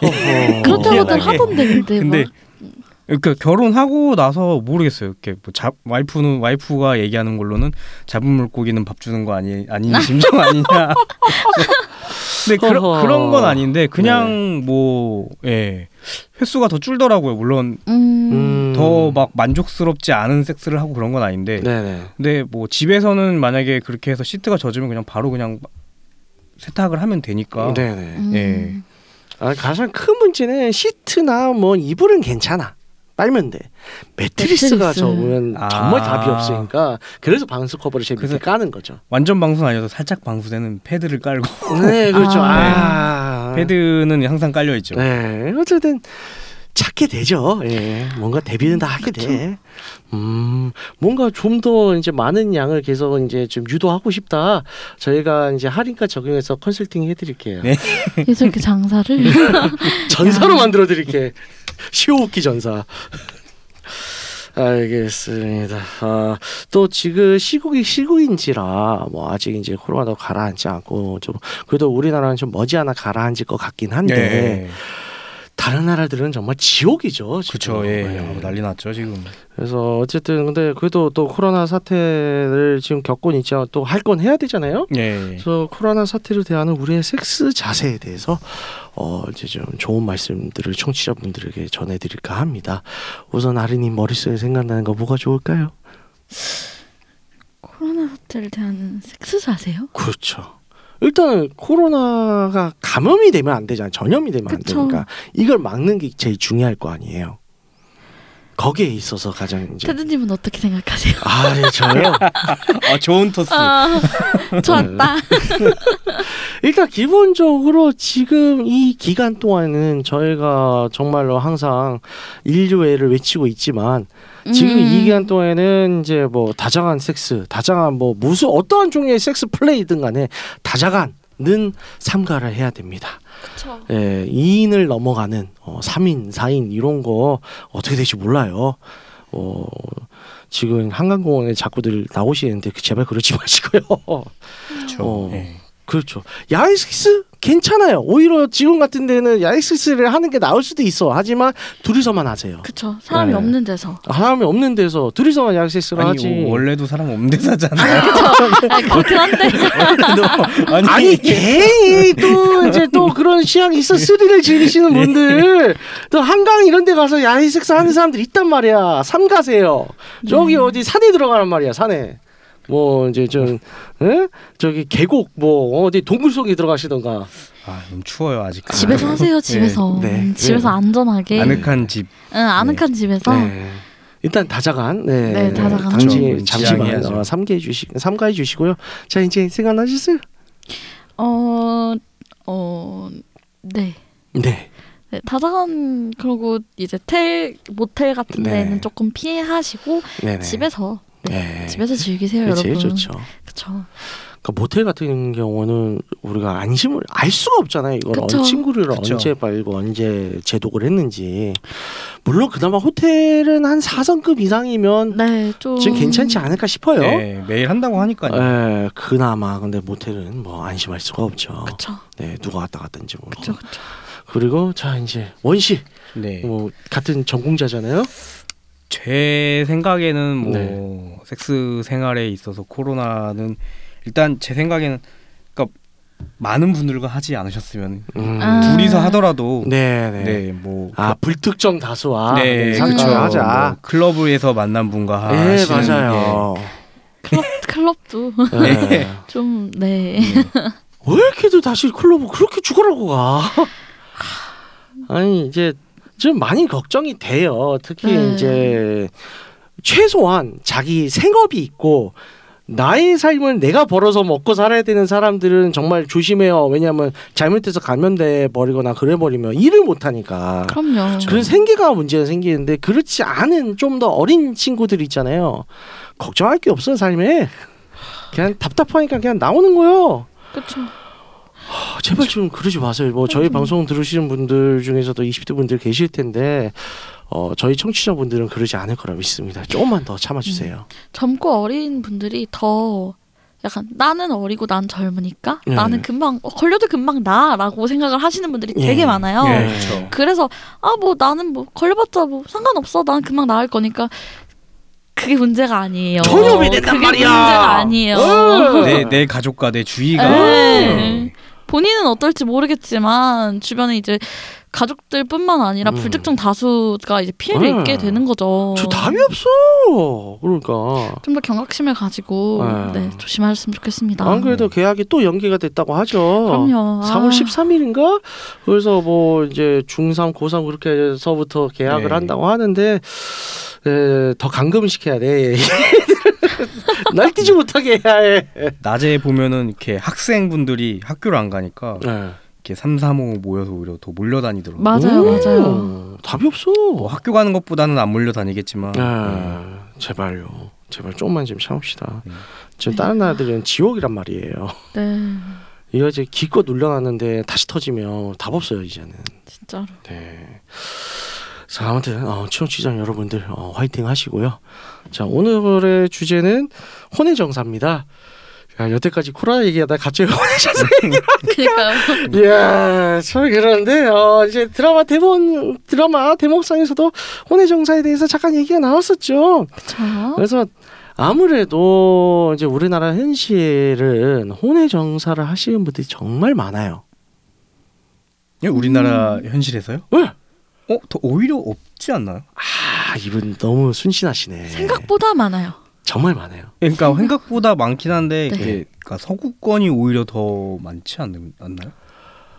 어허. 그렇다고들 희한하게. 하던데 근데, 근데 막. 그러니까 결혼하고 나서 모르겠어요. 이렇게 뭐 잡, 와이프는 와이프가 얘기하는 걸로는 잡은 물고기는 밥 주는 거 아니 아닌 심정 아니냐. 근데 그런 허허. 그런 건 아닌데 그냥 네. 뭐 예. 횟수가 더 줄더라고요. 물론 음. 음. 더막 만족스럽지 않은 섹스를 하고 그런 건 아닌데. 네네. 근데 뭐 집에서는 만약에 그렇게 해서 시트가 젖으면 그냥 바로 그냥 세탁을 하면 되니까. 네네. 음. 예. 아, 가장 큰 문제는 시트나 뭐 이불은 괜찮아. 빨면 돼. 매트리스가 매트리스. 적으면 아. 정말 답이 없으니까 그래서 방수 커버를 제 밑에 그래서- 까는 거죠. 완전 방수는 아니어도 살짝 방수되는 패드를 깔고 네, 그렇죠. 아. 아. 패드는 항상 깔려 있죠. 네, 어쨌든 찾게 되죠. 예, 뭔가 데뷔는 다 하게 돼. 음, 뭔가 좀 더 이제 많은 양을 계속 이제 좀 유도하고 싶다. 저희가 이제 할인가 적용해서 컨설팅 해드릴게요. 네. 그래서 이렇게 장사를 전사로 만들어 드릴게. 시호흡기 전사. 알겠습니다. 아, 또 지금 시국이 시국인지라 뭐 아직 이제 코로나도 가라앉지 않고 좀 그래도 우리나라는 좀 머지않아 가라앉을 것 같긴 한데 네. 다른 나라들은 정말 지옥이죠. 그렇죠. 예. 네. 아, 난리 났죠 지금. 그래서 어쨌든 근데 그래도 또 코로나 사태를 지금 겪고 있죠. 또할 건 해야 되잖아요. 예. 그래서 코로나 사태를 대하는 우리의 섹스 자세에 대해서 어 이제 좀 좋은 말씀들을 청취자분들에게 전해드릴까 합니다. 우선 아린님 머릿속에 생각나는 거 뭐가 좋을까요? 코로나 사태를 대하는 섹스 자세요? 그렇죠. 일단은 코로나가 감염이 되면 안 되잖아요. 전염이 되면 안 그쵸. 되니까 이걸 막는 게 제일 중요할 거 아니에요. 거기에 있어서 가장 이제 테드님은 어떻게 생각하세요? 아, 네, 저요. 아 좋은 토스. 아, 좋았다. 일단 기본적으로 지금 이 기간 동안은 저희가 정말로 항상 인류애를 외치고 있지만 지금 음. 이 기간 동안에는 이제 뭐 다장한 섹스, 다장한 뭐 무슨 어떠한 종류의 섹스 플레이든 간에 다자간 는 삼가를 해야 됩니다. 그쵸. 예, 2인을 넘어가는 어, 3인, 4인 이런 거 어떻게 될지 몰라요. 어, 지금 한강공원에 자꾸들 나오시는데 그 제발 그러지 마시고요. 그렇죠. 어. 예. 그렇죠. 야외 섹스 괜찮아요. 오히려 지금 같은 데는 야익섹스를 하는 게 나을 수도 있어. 하지만 둘이서만 하세요. 그쵸. 사람이 네. 없는 데서. 사람이 없는 데서 둘이서만 아니 하지. 원래도 사람 없는 데 사잖아요. 아니, 그렇긴 한데. 아니, 아니 괜히 또 이제 또 그런 취향이 있어 스릴을 즐기시는 분들 또 한강 이런 데 가서 야외 섹스 하는 사람들 있단 말이야 삼 가세요 저기 어디 산에 들어가란 말이야 산에 뭐 이제 좀 에? 저기 계곡 뭐 어디 동굴 속에 들어가시던가 아 너무 추워요 아직. 집에서 하세요, 집에서. 네. 음, 집에서 안전하게. 아늑한 집. 응, 아늑한 집에서. 네. 일단 다자간 네, 네, 다자간. 당시 그렇죠. 잠시만. 어, 삼가해 주시 삼가해 주시고요 자 이제 생각나셨어요 어, 어, 네. 네 네, 다자간 그리고 이제 텔 모텔 같은 네. 데는 조금 피하시고 네네 집에서 네, 네. 집에서 즐기세요, 그게 제일 여러분. 좋죠 그쵸. 그러니까 모텔 같은 경우는 우리가 안심을 알 수가 없잖아요. 이걸 그쵸. 친구를 그쵸. 언제 빨고 언제 제독을 했는지. 물론 그나마 호텔은 한 4성급 이상이면 네, 좀 지금 괜찮지 않을까 싶어요. 네 매일 한다고 하니까요. 예, 그나마 근데 모텔은 뭐 안심할 수가 없죠. 그쵸, 네, 누가 왔다 갔든지 모르고. 그쵸, 그쵸. 그리고 자 이제 원씨 네. 뭐 같은 전공자잖아요. 제 생각에는 뭐 네. 섹스 생활에 있어서 코로나는 일단 제 생각에는 그러니까 많은 분들과 하지 않으셨으면 음. 아. 둘이서 하더라도 네, 네. 네, 뭐아 불특정 다수와 네, 그렇죠. 하자. 뭐 클럽에서 만난 분과 네, 하시는 맞아요. 클럽 클럽도 네. 좀 네. 게, 네. 왜 이렇게도 다시 클럽을 그렇게 죽으라고 가? 아니 이제 좀 많이 걱정이 돼요. 특히 네. 이제 최소한 자기 생업이 있고 나의 삶을 내가 벌어서 먹고 살아야 되는 사람들은 정말 조심해요. 왜냐하면 잘못해서 감염돼 버리거나 그래 버리면 일을 못 하니까. 그럼요. 그런 생계가 문제가 생기는데 그렇지 않은 좀 더 어린 친구들 있잖아요. 걱정할 게 없어요 삶에. 그냥 답답하니까 그냥 나오는 거요. 그쵸. 아, 제발 좀 그러지 마세요. 뭐 저희 좀. 방송 들으시는 분들 중에서도 20대 분들 계실 텐데 어, 저희 청취자분들은 그러지 않을 거라 믿습니다. 조금만 더 참아주세요. 젊고 어린 분들이 더 약간 나는 어리고 난 젊으니까 네. 나는 금방 어, 걸려도 금방 나라고 생각을 하시는 분들이 되게 예. 많아요. 네, 그렇죠. 그래서 아 뭐 나는 뭐 걸려봤자 뭐 상관없어 난 금방 나을 거니까 그게 문제가 아니에요. 전혀 왜 된단 그게 말이야. 문제가 아니에요. 어. 내, 내 가족과 내 주위가 네. 본인은 어떨지 모르겠지만 주변에 이제 가족들뿐만 아니라 음. 불특정 다수가 이제 피해를 네. 입게 되는 거죠. 저 답이 없어. 그러니까. 좀 더 경각심을 가지고 네. 네, 조심하셨으면 좋겠습니다. 안 그래도 계약이 또 연기가 됐다고 하죠. 그럼요. 4월 아. 13일인가? 그래서 뭐 이제 중3, 고3 그렇게 해서부터 계약을 네. 한다고 하는데 에, 더 감금시켜야 돼. 날뛰지 못하게 해야 해. 낮에 보면은 이렇게 학생분들이 학교를 안 가니까 네. 이렇게 3, 4, 5 모여서 오히려 더 몰려다니더라고요. 맞아요, 오, 맞아요. 답이 없어. 뭐 학교 가는 것보다는 안 몰려다니겠지만 네. 아, 제발요. 제발 조금만 좀 참읍시다. 네. 지금 다른 나라들은 지옥이란 말이에요. 네, 이거 이제 기껏 눌려놨는데 다시 터지면 답 없어요 이제는. 진짜로. 네. 자 아무튼 어, 청취자 여러분들 어, 화이팅 하시고요. 자 오늘의 주제는 혼외정사입니다. 야, 여태까지 코로나 얘기하다 갑자기 혼외정사. 그러니까요. 이야 참 그런데 어, 이제 드라마 대본 드라마 대목상에서도 혼외정사에 대해서 잠깐 얘기가 나왔었죠. 그렇죠. 그래서 아무래도 이제 우리나라 현실은 혼외 정사를 하시는 분들이 정말 많아요. 예, 우리나라 현실에서요? 왜? 어, 더 오히려 없지 않나요? 아 이분 너무 순진하시네. 생각보다 많아요. 정말 많아요. 그러니까 생각보다 많긴 한데 네. 그러니까 서구권이 오히려 더 많지 않, 않나요?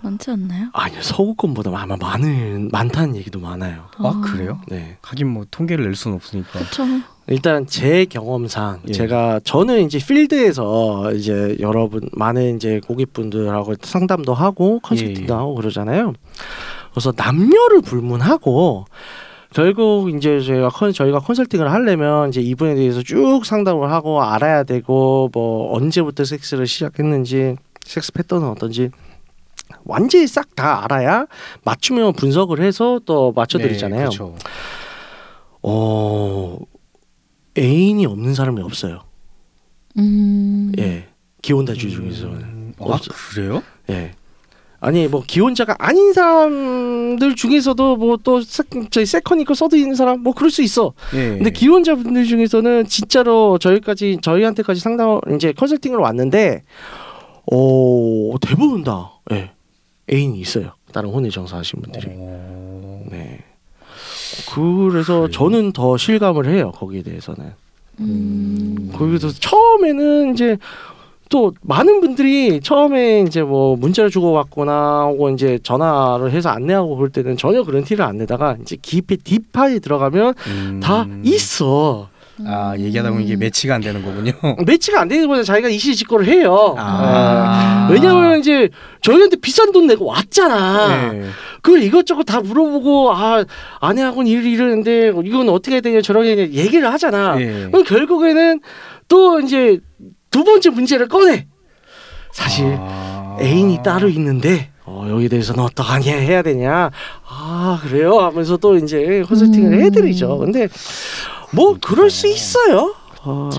많지 않나요? 아니요 서구권보다 아마 많은 많다는 얘기도 많아요. 아, 그래요? 네. 하긴 뭐 통계를 낼 수는 없으니까. 그렇죠. 일단 제 경험상 예. 제가 저는 이제 필드에서 이제 여러분 많은 이제 고객분들하고 상담도 하고 컨설팅도 예, 예. 하고 그러잖아요. 그래서 남녀를 불문하고 결국 이제 저희가 컨 저희가 컨설팅을 하려면 이제 이분에 대해서 쭉 상담을 하고 알아야 되고 뭐 언제부터 섹스를 시작했는지 섹스 패턴은 어떤지 완전히 싹 다 알아야 맞춤형 분석을 해서 또 맞춰드리잖아요. 네, 그렇죠. 어 애인이 없는 사람이 없어요. 음. 예 기혼다주 중에서는 음, 아 없어. 그래요? 예 아니 뭐 기혼자가 아닌 사람들 중에서도 뭐 또 저희 세컨 이거 써도 있는 사람 뭐 그럴 수 있어. 예. 근데 기혼자분들 중에서는 진짜로 저희까지 저희한테까지 상담 이제 컨설팅을 왔는데 어 대부분 다 예. 애인이 있어요. 다른 혼외 정사 하신 분들이. 어... 네. 그래서 그래요? 저는 더 실감을 해요 거기에 대해서는. 음. 거기서 처음에는 이제 또 많은 분들이 처음에 이제 뭐 문자를 주고 받거나 혹은 이제 전화를 해서 안내하고 볼 때는 전혀 그런 티를 안 내다가 이제 깊이 딥하게 들어가면 음... 다 있어. 아 얘기하다 보면 이게 매치가 안 되는 거군요. 매치가 안 되는 거보다 자기가 이실직고를 해요. 아. 예. 왜냐면 이제 저희한테 비싼 돈 내고 왔잖아. 예. 그걸 이것저것 다 물어보고 아 아내하고는 일을 이러는데 이건 어떻게 해야 되냐 되냐 얘기를 하잖아. 예. 그럼 결국에는 또 이제 두 번째 문제를 꺼내. 사실 아... 애인이 따로 있는데 어, 여기 대해서는 어떡하냐 해야 되냐. 아 그래요 하면서 또 이제 컨설팅을 음. 해드리죠. 근데 뭐 그럴 수 있어요. 어,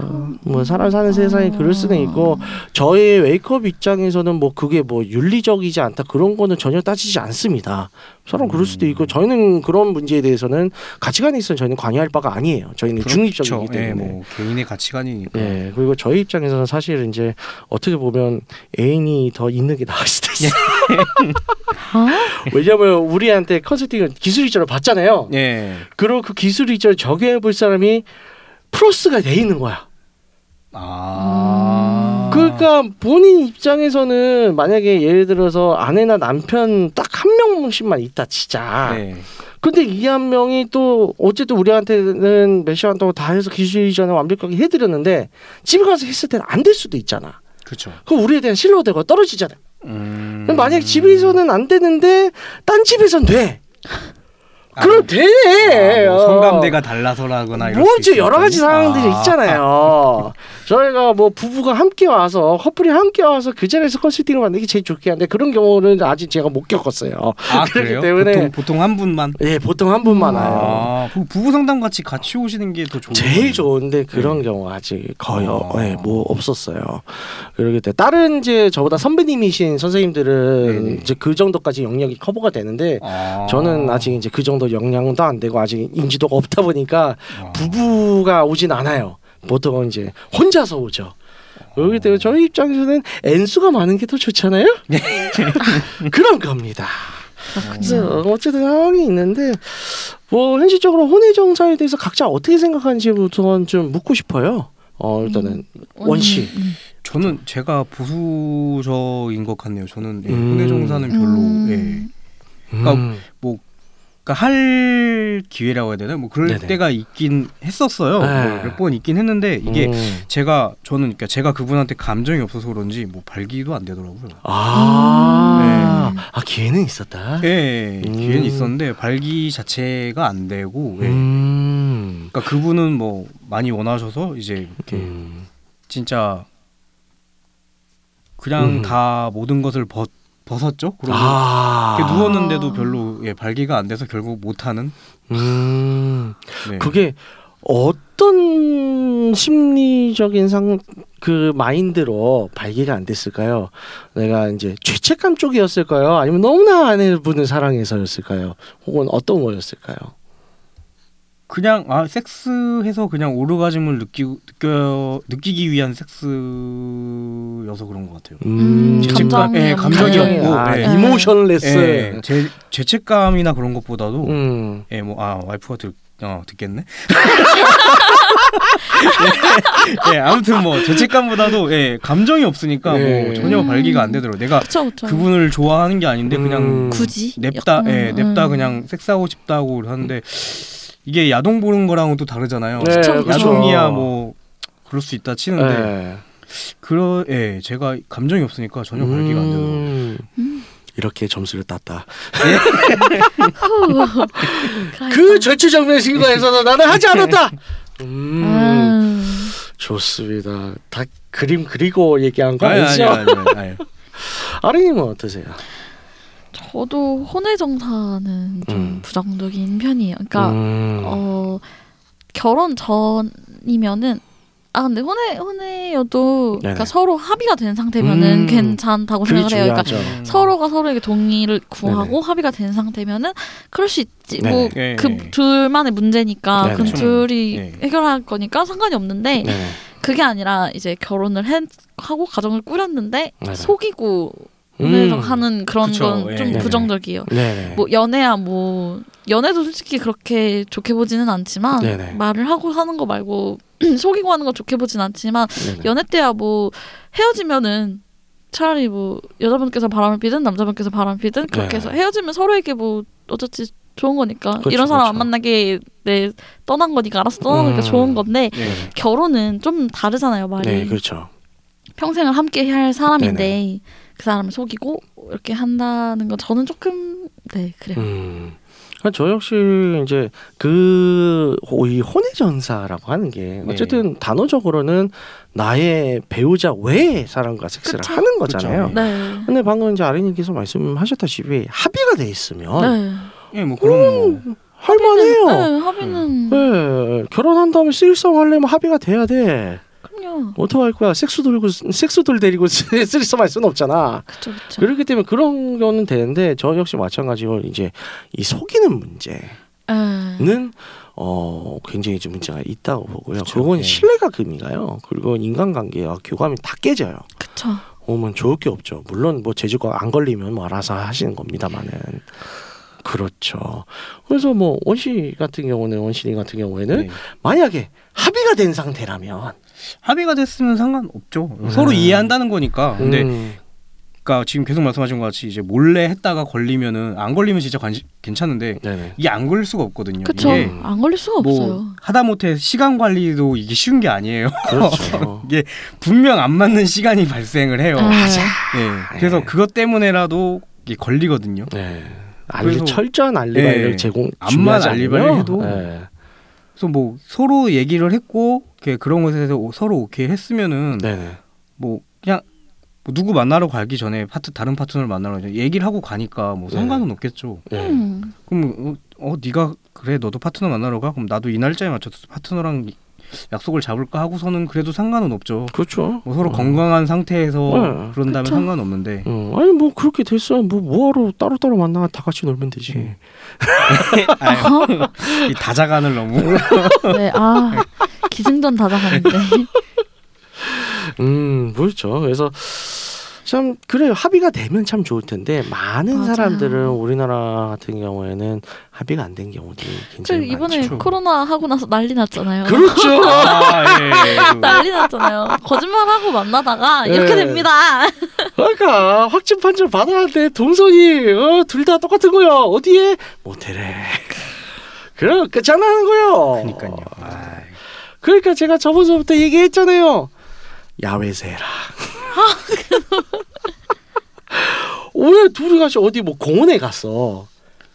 뭐 사람 사는 세상에 그럴 수는 있고 저희 웨이크업 입장에서는 뭐 그게 뭐 윤리적이지 않다 그런 거는 전혀 따지지 않습니다. 사람 그럴 수도 있고 저희는 그런 문제에 대해서는 가치관이 있으면 저희는 관여할 바가 아니에요. 저희는 중립적이기 그렇죠. 예, 때문에. 뭐 개인의 가치관이니까. 예, 그리고 저희 입장에서는 사실 이제 어떻게 보면 애인이 더 있는 게 나을 수도 있어요. 아? 왜냐면 우리한테 컨설팅을 기술 이전을 받잖아요. 예. 그리고 그 기술 이전을 적용해 볼 사람이 플러스가 돼 있는 거야. 아. 그러니까 본인 입장에서는 만약에 예를 들어서 아내나 남편 딱 한 명씩만 있다 치자. 네. 근데 이 한 명이 또 어쨌든 우리한테는 몇 시간 동안 다 해서 기술 이전을 완벽하게 해드렸는데 집에 가서 했을 때는 안 될 수도 있잖아. 그렇죠. 그럼 우리에 대한 신뢰도가 떨어지잖아. 음. 만약 집에서는 안 되는데 딴 집에선 돼. 아, 그럼 뭐- 돼. 아, 뭐 어. 성감대가 달라서라거나 이럴 뭐지 수 여러 가지. 상황들이 아. 있잖아요. 저희가 뭐 부부가 함께 와서 커플이 함께 와서 그 자리에서 컨설팅을 받는 게 제일 좋긴 한데 그런 경우는 아직 제가 못 겪었어요. 아 그렇기? 때문에- 보통 보통 한 분만. 예, 보통 한 분만 와요. 아, 부부 상담 같이 같이 오시는 게 더 좋은 제일? 좋은데 그런 경우가 아직 거의 어, 아. 예, 뭐 없었어요. 그러기 때문에 다른 이제 저보다 선배님이신 선생님들은 네네. 이제 그 정도까지 영역이 커버가 되는데 아. 저는 아직 이제 그 정도 역량도 안 되고 아직 인지도가 없다 보니까 아. 부부가 오진 않아요. 보통은 이제 혼자서 오죠. 그렇기 때문에 저희 입장에서는 N수가 많은 게 더 좋잖아요. 그런 겁니다. 그래서 어쨌든 상황이 있는데 뭐 현실적으로 혼외 정사에 대해서 각자 어떻게 생각하는지부터 좀 묻고 싶어요. 어 일단은 원 씨. 음. 저는 제가 보수적인 것 같네요. 저는 예, 음. 혼외 정사는 별로 음. 예. 그러니까 음. 그러니까 할 기회라고 해야 되나? 뭐 그럴 네네. 때가 있긴 했었어요. 네. 몇번 있긴 했는데 이게 음. 제가 저는 그러니까 제가 그분한테 감정이 없어서 그런지 뭐 발기도 안 되더라고요. 아, 네. 아 기회는 있었다. 예, 음. 기회는 있었는데 발기 자체가 안 되고 예. 음. 그러니까 그분은 뭐 많이 원하셔서 이제 이렇게 음. 진짜 그냥 음. 다 모든 것을 벗, 벗었죠. 그리고 아. 누웠는데도 별로 예, 발기가 안 돼서 결국 못 하는. 음. 네. 그게 어떤 심리적인 상 그 마인드로 발기가 안 됐을까요? 내가 이제 죄책감 쪽이었을까요? 아니면 너무나 아내분을 사랑해서였을까요? 혹은 어떤 거였을까요? 그냥 아 섹스해서 그냥 오르가즘을 느끼 느껴 느끼기 위한 섹스여서 그런 것 같아요. 음, 죄책감, 감정이 예, 감정이 없고, 아, 예. 이모션레스. 예, 제 죄책감이나 그런 것보다도 음. 예, 뭐 아 와이프가 들, 어, 듣겠네. 예, 예, 아무튼 뭐 죄책감보다도 예, 감정이 없으니까 예. 뭐 전혀 음. 발기가 안 되더라고. 내가 그쵸 그쵸. 그분을 좋아하는 게 아닌데 그냥 음. 굳이 냅다 예, 음, 냅다 음. 그냥 섹스하고 싶다고 하는데 이게 야동 보는 거랑은 또 다르잖아요. 네, 그쵸. 야동이야 뭐 그럴 수 있다 치는데 예. 그러 예, 제가 감정이 없으니까 전혀 발기가 안 되더라고요. 음. 음. 이렇게 점수를 땄다. 그러니까. 그 절체절명의 신고에서는 나는 하지 않았다. 음. 아. 좋습니다. 다 그림 그리고 얘기한 거 아니 아니 아니죠? 아니 아니. 아린님은 어떠세요? 저도 혼외 정사는 좀 음. 부정적인 편이에요. 그러니까 음. 어 결혼 전이면은 아 근데 혼외 혼외여도 그러니까 네네. 서로 합의가 된 상태면은 음. 괜찮다고 생각을 해요. 그러니까 중요하죠. 음. 서로가 서로에게 동의를 구하고 합의가 된 상태면은 그럴 수 있지. 네네. 뭐 네. 그 둘만의 문제니까 네네. 그 둘이 네. 해결할 거니까 상관이 없는데 네네. 그게 아니라 이제 결혼을 해, 하고 가정을 꾸렸는데 네네. 속이고 음. 하는 그런 그쵸. 건좀 예. 네네. 부정적이에요. 네네. 뭐 연애야 뭐 연애도 솔직히 그렇게 좋게 보지는 않지만 네네. 말을 하고 하는 거 말고 속이고 하는 거 좋게 보진 않지만 네네. 연애 때야 뭐 헤어지면은 차라리 뭐 여자분께서 바람을 피든 남자분께서 바람을 피든 그렇게 네. 해서 헤어지면 서로에게 뭐 어차피 좋은 거니까 그렇죠, 이런 사람 안 그렇죠. 만나게 내 떠난 거니까 알아서 떠난 거니까 음. 좋은 건데 네. 결혼은 좀 다르잖아요 말이 네, 그렇죠. 평생을 함께 할 사람인데 네네. 그 사람을 속이고 이렇게 한다는 건 저는 조금 네 그래요. 음. 저 역시 이제 그이 혼의 전사라고 하는 게 네. 어쨌든 단어적으로는 나의 배우자 외의 사람과 섹스를 그쵸. 하는 거잖아요. 그쵸. 네. 근데 방금 이제 아린님께서 말씀하셨다시피 합의가 돼 있으면 네. 예, 뭐 그런 뭐 할만해요. 네, 합의는 네, 결혼한 다음에 쓰리썸 하려면 합의가 돼야 돼. 그럼요. 어떻게 할 거야? 섹스 돌고 섹스 돌 데리고 쓰리썸 할 수는 없잖아. 그렇죠, 그렇죠. 그렇기 때문에 그런 거는 되는데 저 역시 마찬가지로 이제 이 속이는 문제는 네. 어 굉장히 좀 문제가 있다고 보고요. 그쵸, 그건 예. 신뢰가 금이가요. 그리고 인간관계와 교감이 다 깨져요. 그쵸. 오면 좋을 게 없죠. 물론 뭐 제주가 안 걸리면 뭐 알아서 하시는 겁니다만은 그렇죠. 그래서 뭐 원시 같은 경우는 원신이 같은 경우에는 네. 만약에 합의가 된 상태라면 합의가 됐으면 상관없죠. 음. 서로 이해한다는 거니까. 근데 음, 그러니까 지금 계속 말씀하신 것 같이 이제 몰래 했다가 걸리면은 안 걸리면 진짜 관시, 괜찮은데 네네. 이게 안 걸릴 수가 없거든요. 그쵸. 이게 안 걸릴 수가 뭐 없어요. 하다못해 시간 관리도 이게 쉬운 게 아니에요. 그렇죠. 분명 안 맞는 시간이 발생을 해요. 네. 네. 그래서 네. 그것 때문에라도 이게 걸리거든요. 네. 알리 그래서- 철저한 알리바이를 네. 제공 암만 준비하지 알리바이를 해도 네. 그래서 뭐 서로 얘기를 했고 이렇게 그런 것에 대해서 오- 서로 오케이 했으면은 네네. 뭐 그냥 뭐 누구 만나러 가기 전에 파트 다른 파트너를 만나러 얘기를 하고 가니까 뭐 네. 상관은 없겠죠. 네. 음. 그럼 어, 어 네가 그래 너도 파트너 만나러 가 그럼 나도 이 날짜에 맞춰서 파트너랑 이- 약속을 잡을까 하고서는 그래도 상관은 없죠. 그렇죠. 뭐 서로 음. 건강한 상태에서 네. 그런다면 그쵸. 상관없는데 음, 아니 뭐 그렇게 됐어. 뭐 뭐하러 따로 따로 만나 다 같이 놀면 되지. 음. 아유, 이 다자간을 너무 네. 아 기승전 다자가는데. 음, 그렇죠. 그래서 참 그래요. 합의가 되면 참 좋을 텐데 많은 맞아요. 사람들은 우리나라 같은 경우에는 합의가 안 된 경우들이 그 굉장히 이번에 많죠. 코로나 하고 나서 난리 났잖아요. 그렇죠. 아, 예, 예. 난리 났잖아요. 거짓말하고 만나다가 이렇게 네. 됩니다. 그러니까 확진 판정 받았는데 동선이 어, 둘다 똑같은 거야. 어디에 모텔에. 그럼 끝장나는 거요. 그러니까요. 아, 그러니까 제가 저번서부터 얘기했잖아요. 야외에서 해라. 오늘 둘이 같이 어디 뭐 공원에 갔어.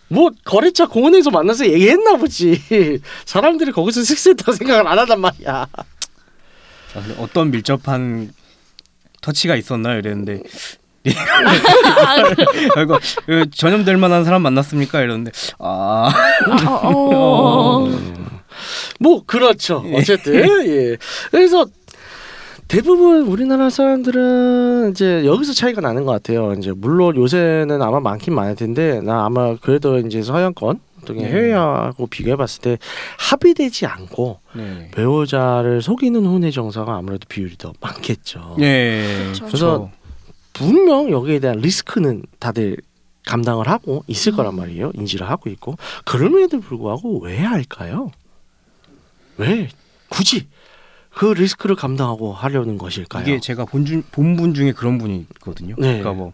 뭐 거래처 공원에서 만나서 얘기했나 보지. 사람들이 거기서 섹스했다고 생각을 안 하단 말이야. 아, 근데 어떤 밀접한 터치가 있었나요? 이랬는데 그리고 그 전염될 만한 사람 만났습니까? 이러는데 아 아, 어, 어, 어. 뭐 그렇죠. 어쨌든 예. 그래서 대부분 우리나라 사람들은 이제 여기서 차이가 나는 것 같아요. 이제 물론 요새는 아마 많긴 많을 텐데 나 아마 그래도 이제 서양권 또 네. 해외하고 비교해봤을 때 합의되지 않고 네. 배우자를 속이는 혼의 정사가 아무래도 비율이 더 많겠죠. 예. 그쵸. 그래서 분명 여기에 대한 리스크는 다들 감당을 하고 있을 거란 말이에요. 인지를 하고 있고 그럼에도 불구하고 왜 할까요? 왜 굳이 그 리스크를 감당하고 하려는 것일까요? 이게 제가 본준 본분 중에 그런 분이 있거든요. 네. 그러니까 뭐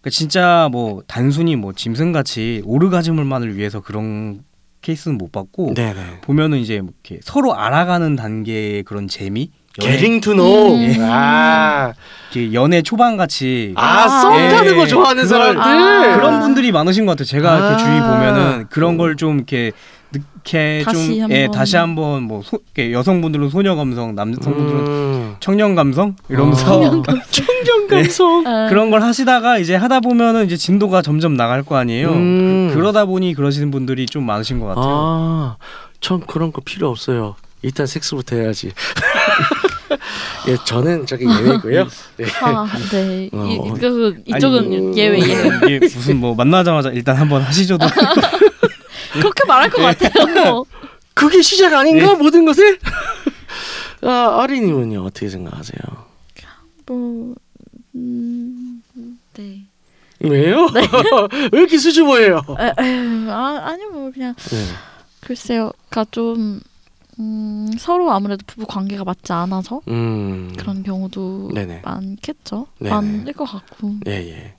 그러니까 진짜 뭐 단순히 뭐 짐승같이 오르가즘을만을 위해서 그런 케이스는 못 봤고 네네. 보면은 이제 뭐 이렇게 서로 알아가는 단계의 그런 재미, getting to know. 음. 아, 이렇게 연애 초반 같이 아, 아, 썸 예. 타는 거 좋아하는 그걸- 사람들. 아. 그런 분들이 많으신 것 같아요. 제가 이렇게 아. 주위 보면은 그런 걸 좀 이렇게 이렇게 다시 좀 예, 한번. 다시 한번 뭐 소, 이렇게 여성분들은 소녀 감성, 남성분들은 음. 청년 감성 이러면서 어. 청년 감성. 어. 그런 걸 하시다가 이제 하다 보면은 이제 진도가 점점 나갈 거 아니에요. 음. 그, 그러다 보니 그러시는 분들이 좀 많으신 것 같아요. 아, 전 그런 거 필요 없어요. 일단 섹스부터 해야지. 예, 저는 저기 예외고요. 네. 아, 네. 이, 어, 이쪽은, 이쪽은 아니, 예외 예외. 이게 무슨 뭐 만나자마자 일단 한번 하시죠도 그렇게 말할 것 같아요. 그게 시작 아닌가 모든 것을? 아, 아리님은요 어떻게 생각하세요? 뭐, 음, 네. 왜요? 왜 이렇게 수줍어해요? 에, 에, 아, 아니 뭐 그냥 네. 글쎄요, 그러니까 좀 음, 서로 아무래도 부부 관계가 맞지 않아서 음. 그런 경우도 네네. 많겠죠. 네네. 많을 것 같고. 예 예.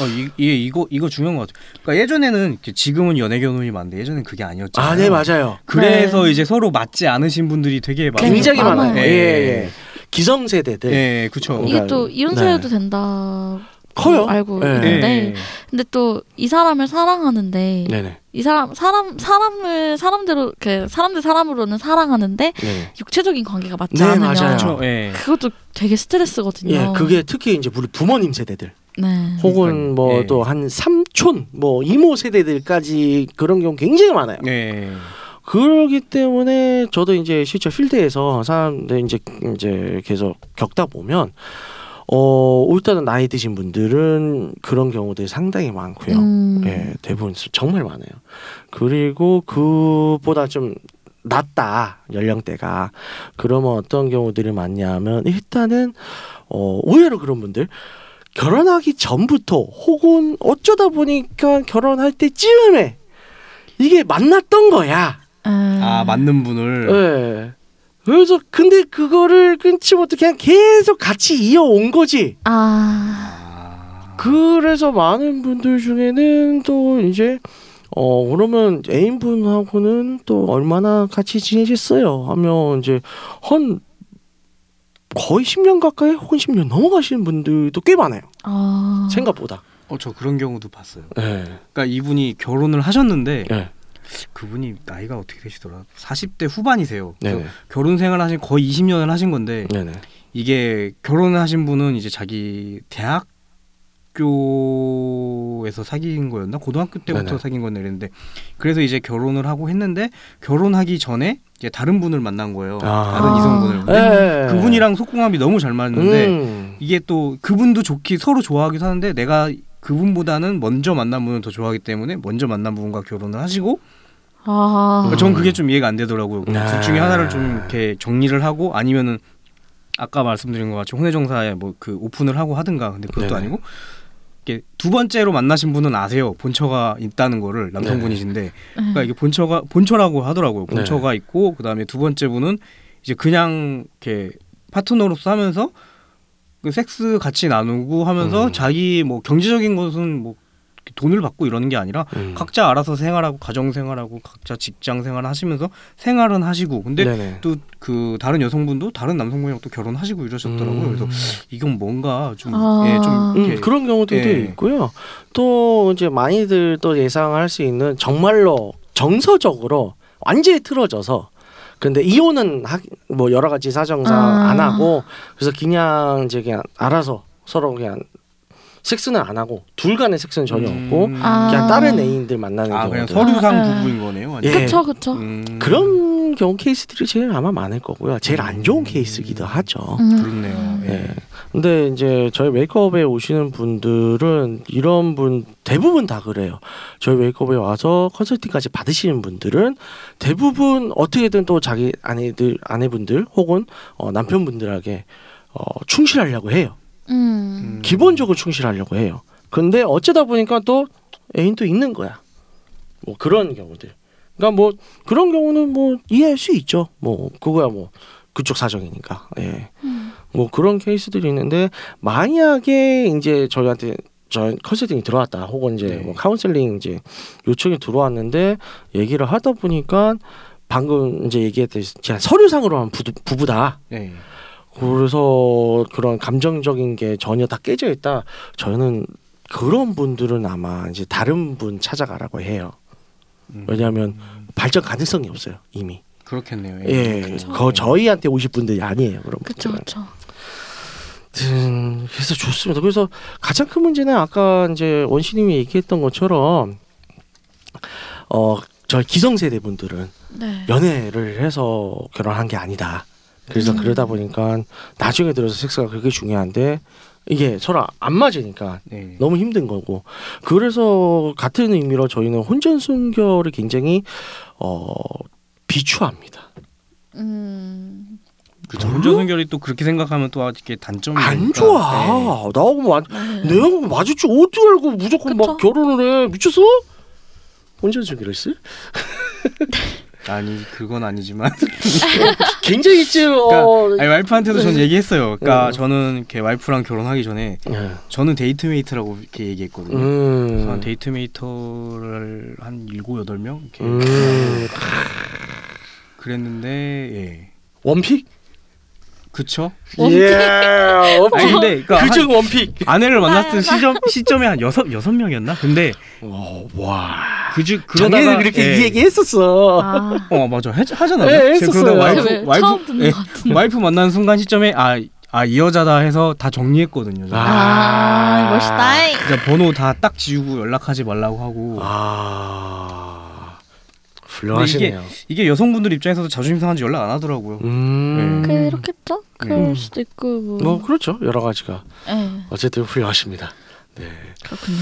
어, 이, 이게 이거 이거 중요한 것 같아요. 그러니까 예전에는 지금은 연애 결혼이 많은데 예전엔 그게 아니었잖아요. 아, 네 맞아요. 그래서 네. 이제 서로 맞지 않으신 분들이 되게 많아요. 굉장히 많아요. 많아요. 예, 예. 예. 기성 세대들 예, 그렇죠. 이게 또 이혼 네. 사유도 된다. 커요. 알고 예. 있는데 근데 또 이 사람을 사랑하는데 네네. 이 사람 사람 사람을 사람대로 그 사람들 사람으로는 사랑하는데 네. 육체적인 관계가 맞지 네, 않으면 맞아요. 예. 그것도 되게 스트레스거든요. 예, 그게 특히 이제 우리 부모님 세대들 네. 혹은 뭐 예. 또한 삼촌 뭐 이모 세대들까지 그런 경우 굉장히 많아요. 예. 그러기 때문에 저도 이제 실제 필드에서 사람들 이제 이제 계속 겪다 보면 어 일단은 나이 드신 분들은 그런 경우들이 상당히 많고요. 음. 예, 대부분 정말 많아요. 그리고 그보다 좀 낮다 연령대가 그러면 어떤 경우들이 많냐면 일단은 어 의외로 그런 분들 결혼하기 전부터 혹은 어쩌다 보니까 결혼할 때쯤에 이게 만났던 거야. 아 맞는 분을 예. 그래서 근데 그거를 끊지 못해 그냥 계속 같이 이어온 거지. 아. 아. 그래서 많은 분들 중에는 또 이제 어 그러면 애인분하고는 또 얼마나 같이 지내셨어요 하면 이제 한 거의 10년 가까이 혹은 10년 넘어가시는 분들도 꽤 많아요 아. 생각보다 어, 저 그런 경우도 봤어요. 예 그러니까 이분이 결혼을 하셨는데 예. 그분이 나이가 어떻게 되시더라? 40대 후반이세요. 그래서 네네 결혼 생활 하신 거의 20년을 하신 건데 네네 이게 결혼하신 분은 이제 자기 대학 교에서 사귄 거였나 고등학교 때부터 네네. 사귄 거였나 이랬는데 그래서 이제 결혼을 하고 했는데 결혼하기 전에 이제 다른 분을 만난 거예요 아. 다른 이성분을 근데 예. 그분이랑 속궁합이 너무 잘 맞는데 음. 이게 또 그분도 좋기 서로 좋아하기도 하는데 내가 그분보다는 먼저 만난 분을 더 좋아하기 때문에 먼저 만난 분과 결혼을 하시고 아. 음. 전 그게 좀 이해가 안 되더라고요. 아. 둘 중에 하나를 좀 이렇게 정리를 하고 아니면은 아까 말씀드린 것 같이 혼외정사에 뭐 그 오픈을 하고 하든가 근데 그것도 네네. 아니고 두 번째로 만나신 분은 아세요. 본처가 있다는 거를 남성분이신데. 그러니까 이게 본처가 본처라고 하더라고요. 네. 본처가 있고 그다음에 두 번째 분은 이제 그냥 이렇게 파트너로서 하면서 그 섹스 같이 나누고 하면서 음. 자기 뭐 경제적인 것은 뭐 돈을 받고 이러는 게 아니라 음. 각자 알아서 생활하고 가정 생활하고 각자 직장 생활 하시면서 생활은 하시고 근데. 또 그 다른 여성분도 다른 남성분이랑 또 결혼하시고 이러셨더라고요. 음. 그래서 이건 뭔가 좀 아. 예, 좀 음, 이렇게 그런 경우들도 예. 있고요. 또 이제 많이들 또 예상할 수 있는 정말로 정서적으로 완전히 틀어져서 근데 이혼은 하, 뭐 여러 가지 사정상 아. 안 하고 그래서 그냥 이제 그냥 알아서 서로 그냥 섹스는 안 하고 둘 간의 섹스는 전혀 없고 음. 아. 그냥 다른 애인들 만나는 아 그냥 경우들 서류상 아, 아. 부부인 거네요. 완전. 예. 그쵸 그쵸. 음. 그런 경우 케이스들이 제일 아마 많을 거고요. 제일 안 좋은 케이스기도 하죠. 음. 그렇네요. 예. 예. 근데 이제 저희 메이크업에 오시는 분들은 이런 분 대부분 다 그래요. 저희 메이크업에 와서 컨설팅까지 받으시는 분들은 대부분 어떻게든 또 자기 아내들 아내분들 혹은 어, 남편분들에게 어, 충실하려고 해요. 음. 음. 기본적으로 충실하려고 해요. 근데 어쩌다 보니까 또 애인도 있는 거야. 뭐 그런 경우들. 그러니까 뭐 그런 경우는 뭐 이해할 수 있죠. 뭐 그거야 뭐 그쪽 사정이니까. 예. 음. 뭐 그런 케이스들이 있는데 만약에 이제 저희한테 저 컨설팅이 들어왔다 혹은 이제 네. 뭐 카운셀링 이제 요청이 들어왔는데 얘기를 하다 보니까 방금 이제 얘기했듯이 그냥 서류상으로만 부부, 부부다 예. 그래서 그런 감정적인 게 전혀 다 깨져 있다 저는 그런 분들은 아마 이제 다른 분 찾아가라고 해요 음. 왜냐하면 발전 가능성이 없어요 이미 그렇겠네요. 예, 그렇죠. 거 저희한테 오실 분들이 아니에요 그런 그쵸 분들은 그쵸. 음, 그래서 좋습니다. 그래서 가장 큰 문제는 아까 이제 원시님이 얘기했던 것처럼 어 저희 기성세대 분들은 네. 연애를 해서 결혼한 게 아니다. 그래서 음. 그러다 보니까 나중에 들어서 섹스가 그렇게 중요한데 이게 서로 안 맞으니까 네. 너무 힘든 거고 그래서 같은 의미로 저희는 혼전 순결을 굉장히 어 비추합니다. 음. 그렇죠. 혼전 순결이 또 그렇게 생각하면 또 이렇게 단점이 안. 좋아. 네. 나하고 마, 네. 내가 맞을지 어떻게 알고 무조건 막 그쵸? 결혼을 해 미쳤어? 혼전 순결을 했어? 아니 그건 아니지만 굉장히 좀 어, 아니 와이프한테도 전 얘기했어요. 그러니까 네. 저는 이렇게 와이프랑 결혼하기 전에 예. 저는 date mate라고 이렇게 얘기했거든요. 그래서 한 음. date mate를 한 일곱 여덟 명 이렇게 음. 그랬는데 예 원픽? 그쵸? 예. 아니 원픽. 근데 그러니까 한 그중 원픽. 아내를 만났던. 시점 시점이 한 여섯 여섯 명이었나? 근데 어, 와. 작년에 그러다가 그렇게 예. 이 얘기 했었어. 아. 어 맞아 해, 하잖아요. 예, 제가 했었어요. 그러다 와이프 왜 와이프 처음 듣는 예, 것 같은데. 와이프 만나는 순간 시점에 아아이 여자다 해서 다 정리했거든요. 저는. 아, 멋있다. 진짜 번호 다 딱 지우고 연락하지 말라고 하고 아. 훌륭하시네요. 이게 여성분들 입장에서도 자존심 상한지 연락 안 하더라고요. 음. 그렇겠죠? 그럴 음. 수도 있고 뭐. 뭐 그렇죠. 여러 가지가 네, 어쨌든 훌륭하십니다. 네. 그렇군요.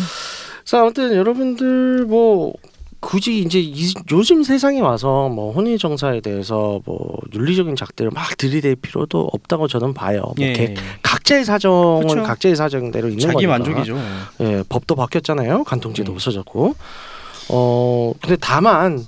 자, 아무튼 여러분들 뭐 굳이 이제 이, 요즘 세상에 와서 뭐 혼인 정사에 대해서 뭐 윤리적인 작대를 막 들이댈 필요도 없다고 저는 봐요. 뭐 예, 개- 각자의 사정은 그쵸. 각자의 사정대로 있는 자기 거니까. 만족이죠. 예, 법도 바뀌었잖아요. 간통죄도 음. 없어졌고. 어, 근데 다만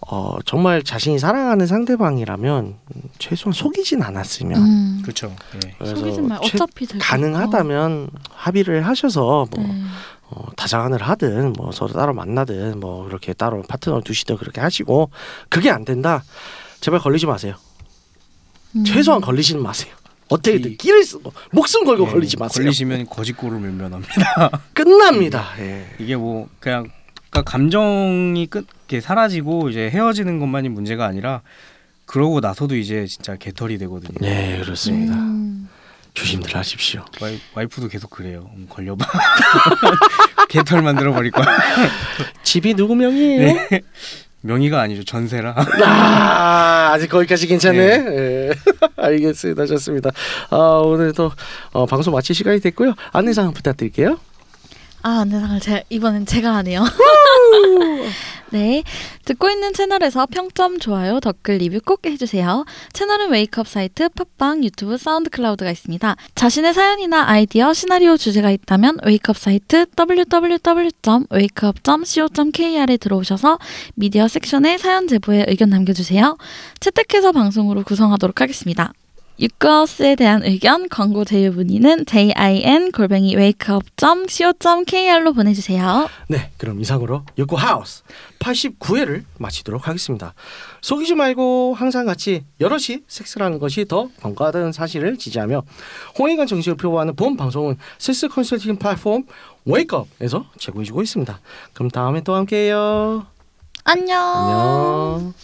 어, 정말 자신이 사랑하는 상대방이라면 음, 최소한 속이진 않았으면 음. 그렇죠. 예. 그래서 속이지 말. 최- 어차피 될 가능하다면 합의를 하셔서 거. 뭐 네. 어, 다장한을 하든 뭐 서로 따로 만나든 뭐 그렇게 따로 파트너 두시든 그렇게 하시고 그게 안 된다. 제발 걸리지 마세요. 음. 최소한 걸리지는 마세요. 어떻게든 이- 끼를 쓰고 목숨 걸고 예, 걸리지 마세요. 걸리시면 거짓골을 면면합니다. 끝납니다. 예. 이게 뭐 그냥 그러니까 감정이 끝 이렇게 사라지고 이제 헤어지는 것만이 문제가 아니라 그러고 나서도 이제 진짜 개털이 되거든요. 네 그렇습니다. 음. 조심들 하십시오. 와이, 와이프도 계속 그래요. 음, 걸려봐. 개털 만들어 버릴 거야. 집이 누구 명이에요? 명의가 아니죠. 전세라. 아, 아직 거기까지 괜찮네. 예. 알겠습니다. 좋습니다. 아, 오늘도 어, 방송 마칠 시간이 됐고요. 안내사항 부탁드릴게요. 아, 안내사항을 제가 이번엔 제가 하네요. 네, 듣고 있는 채널에서 평점, 좋아요, 댓글, 리뷰 꼭 해주세요. 채널은 웨이크업 사이트, 팟빵, 유튜브, 사운드 클라우드가 있습니다. 자신의 사연이나 아이디어, 시나리오 주제가 있다면 웨이크업 사이트 www.wakeup.co.kr에 들어오셔서 미디어 섹션에 사연 제보에 의견 남겨주세요. 채택해서 방송으로 구성하도록 하겠습니다. 유커스에 대한 의견, 광고 제휴 문의는 jin 골뱅이 wakeup.co.kr로 보내주세요. 네, 그럼 이상으로 육구 하우스 89회를 마치도록 하겠습니다. 속이지 말고 항상 같이 여럿이 섹스라는 것이 더 건강하다는 사실을 지지하며 홍익관 정신을 표방하는 본 방송은 섹스 컨설팅 플랫폼 웨이크업에서 제공해주고 있습니다. 그럼 다음에 또 함께해요. 안녕. 안녕.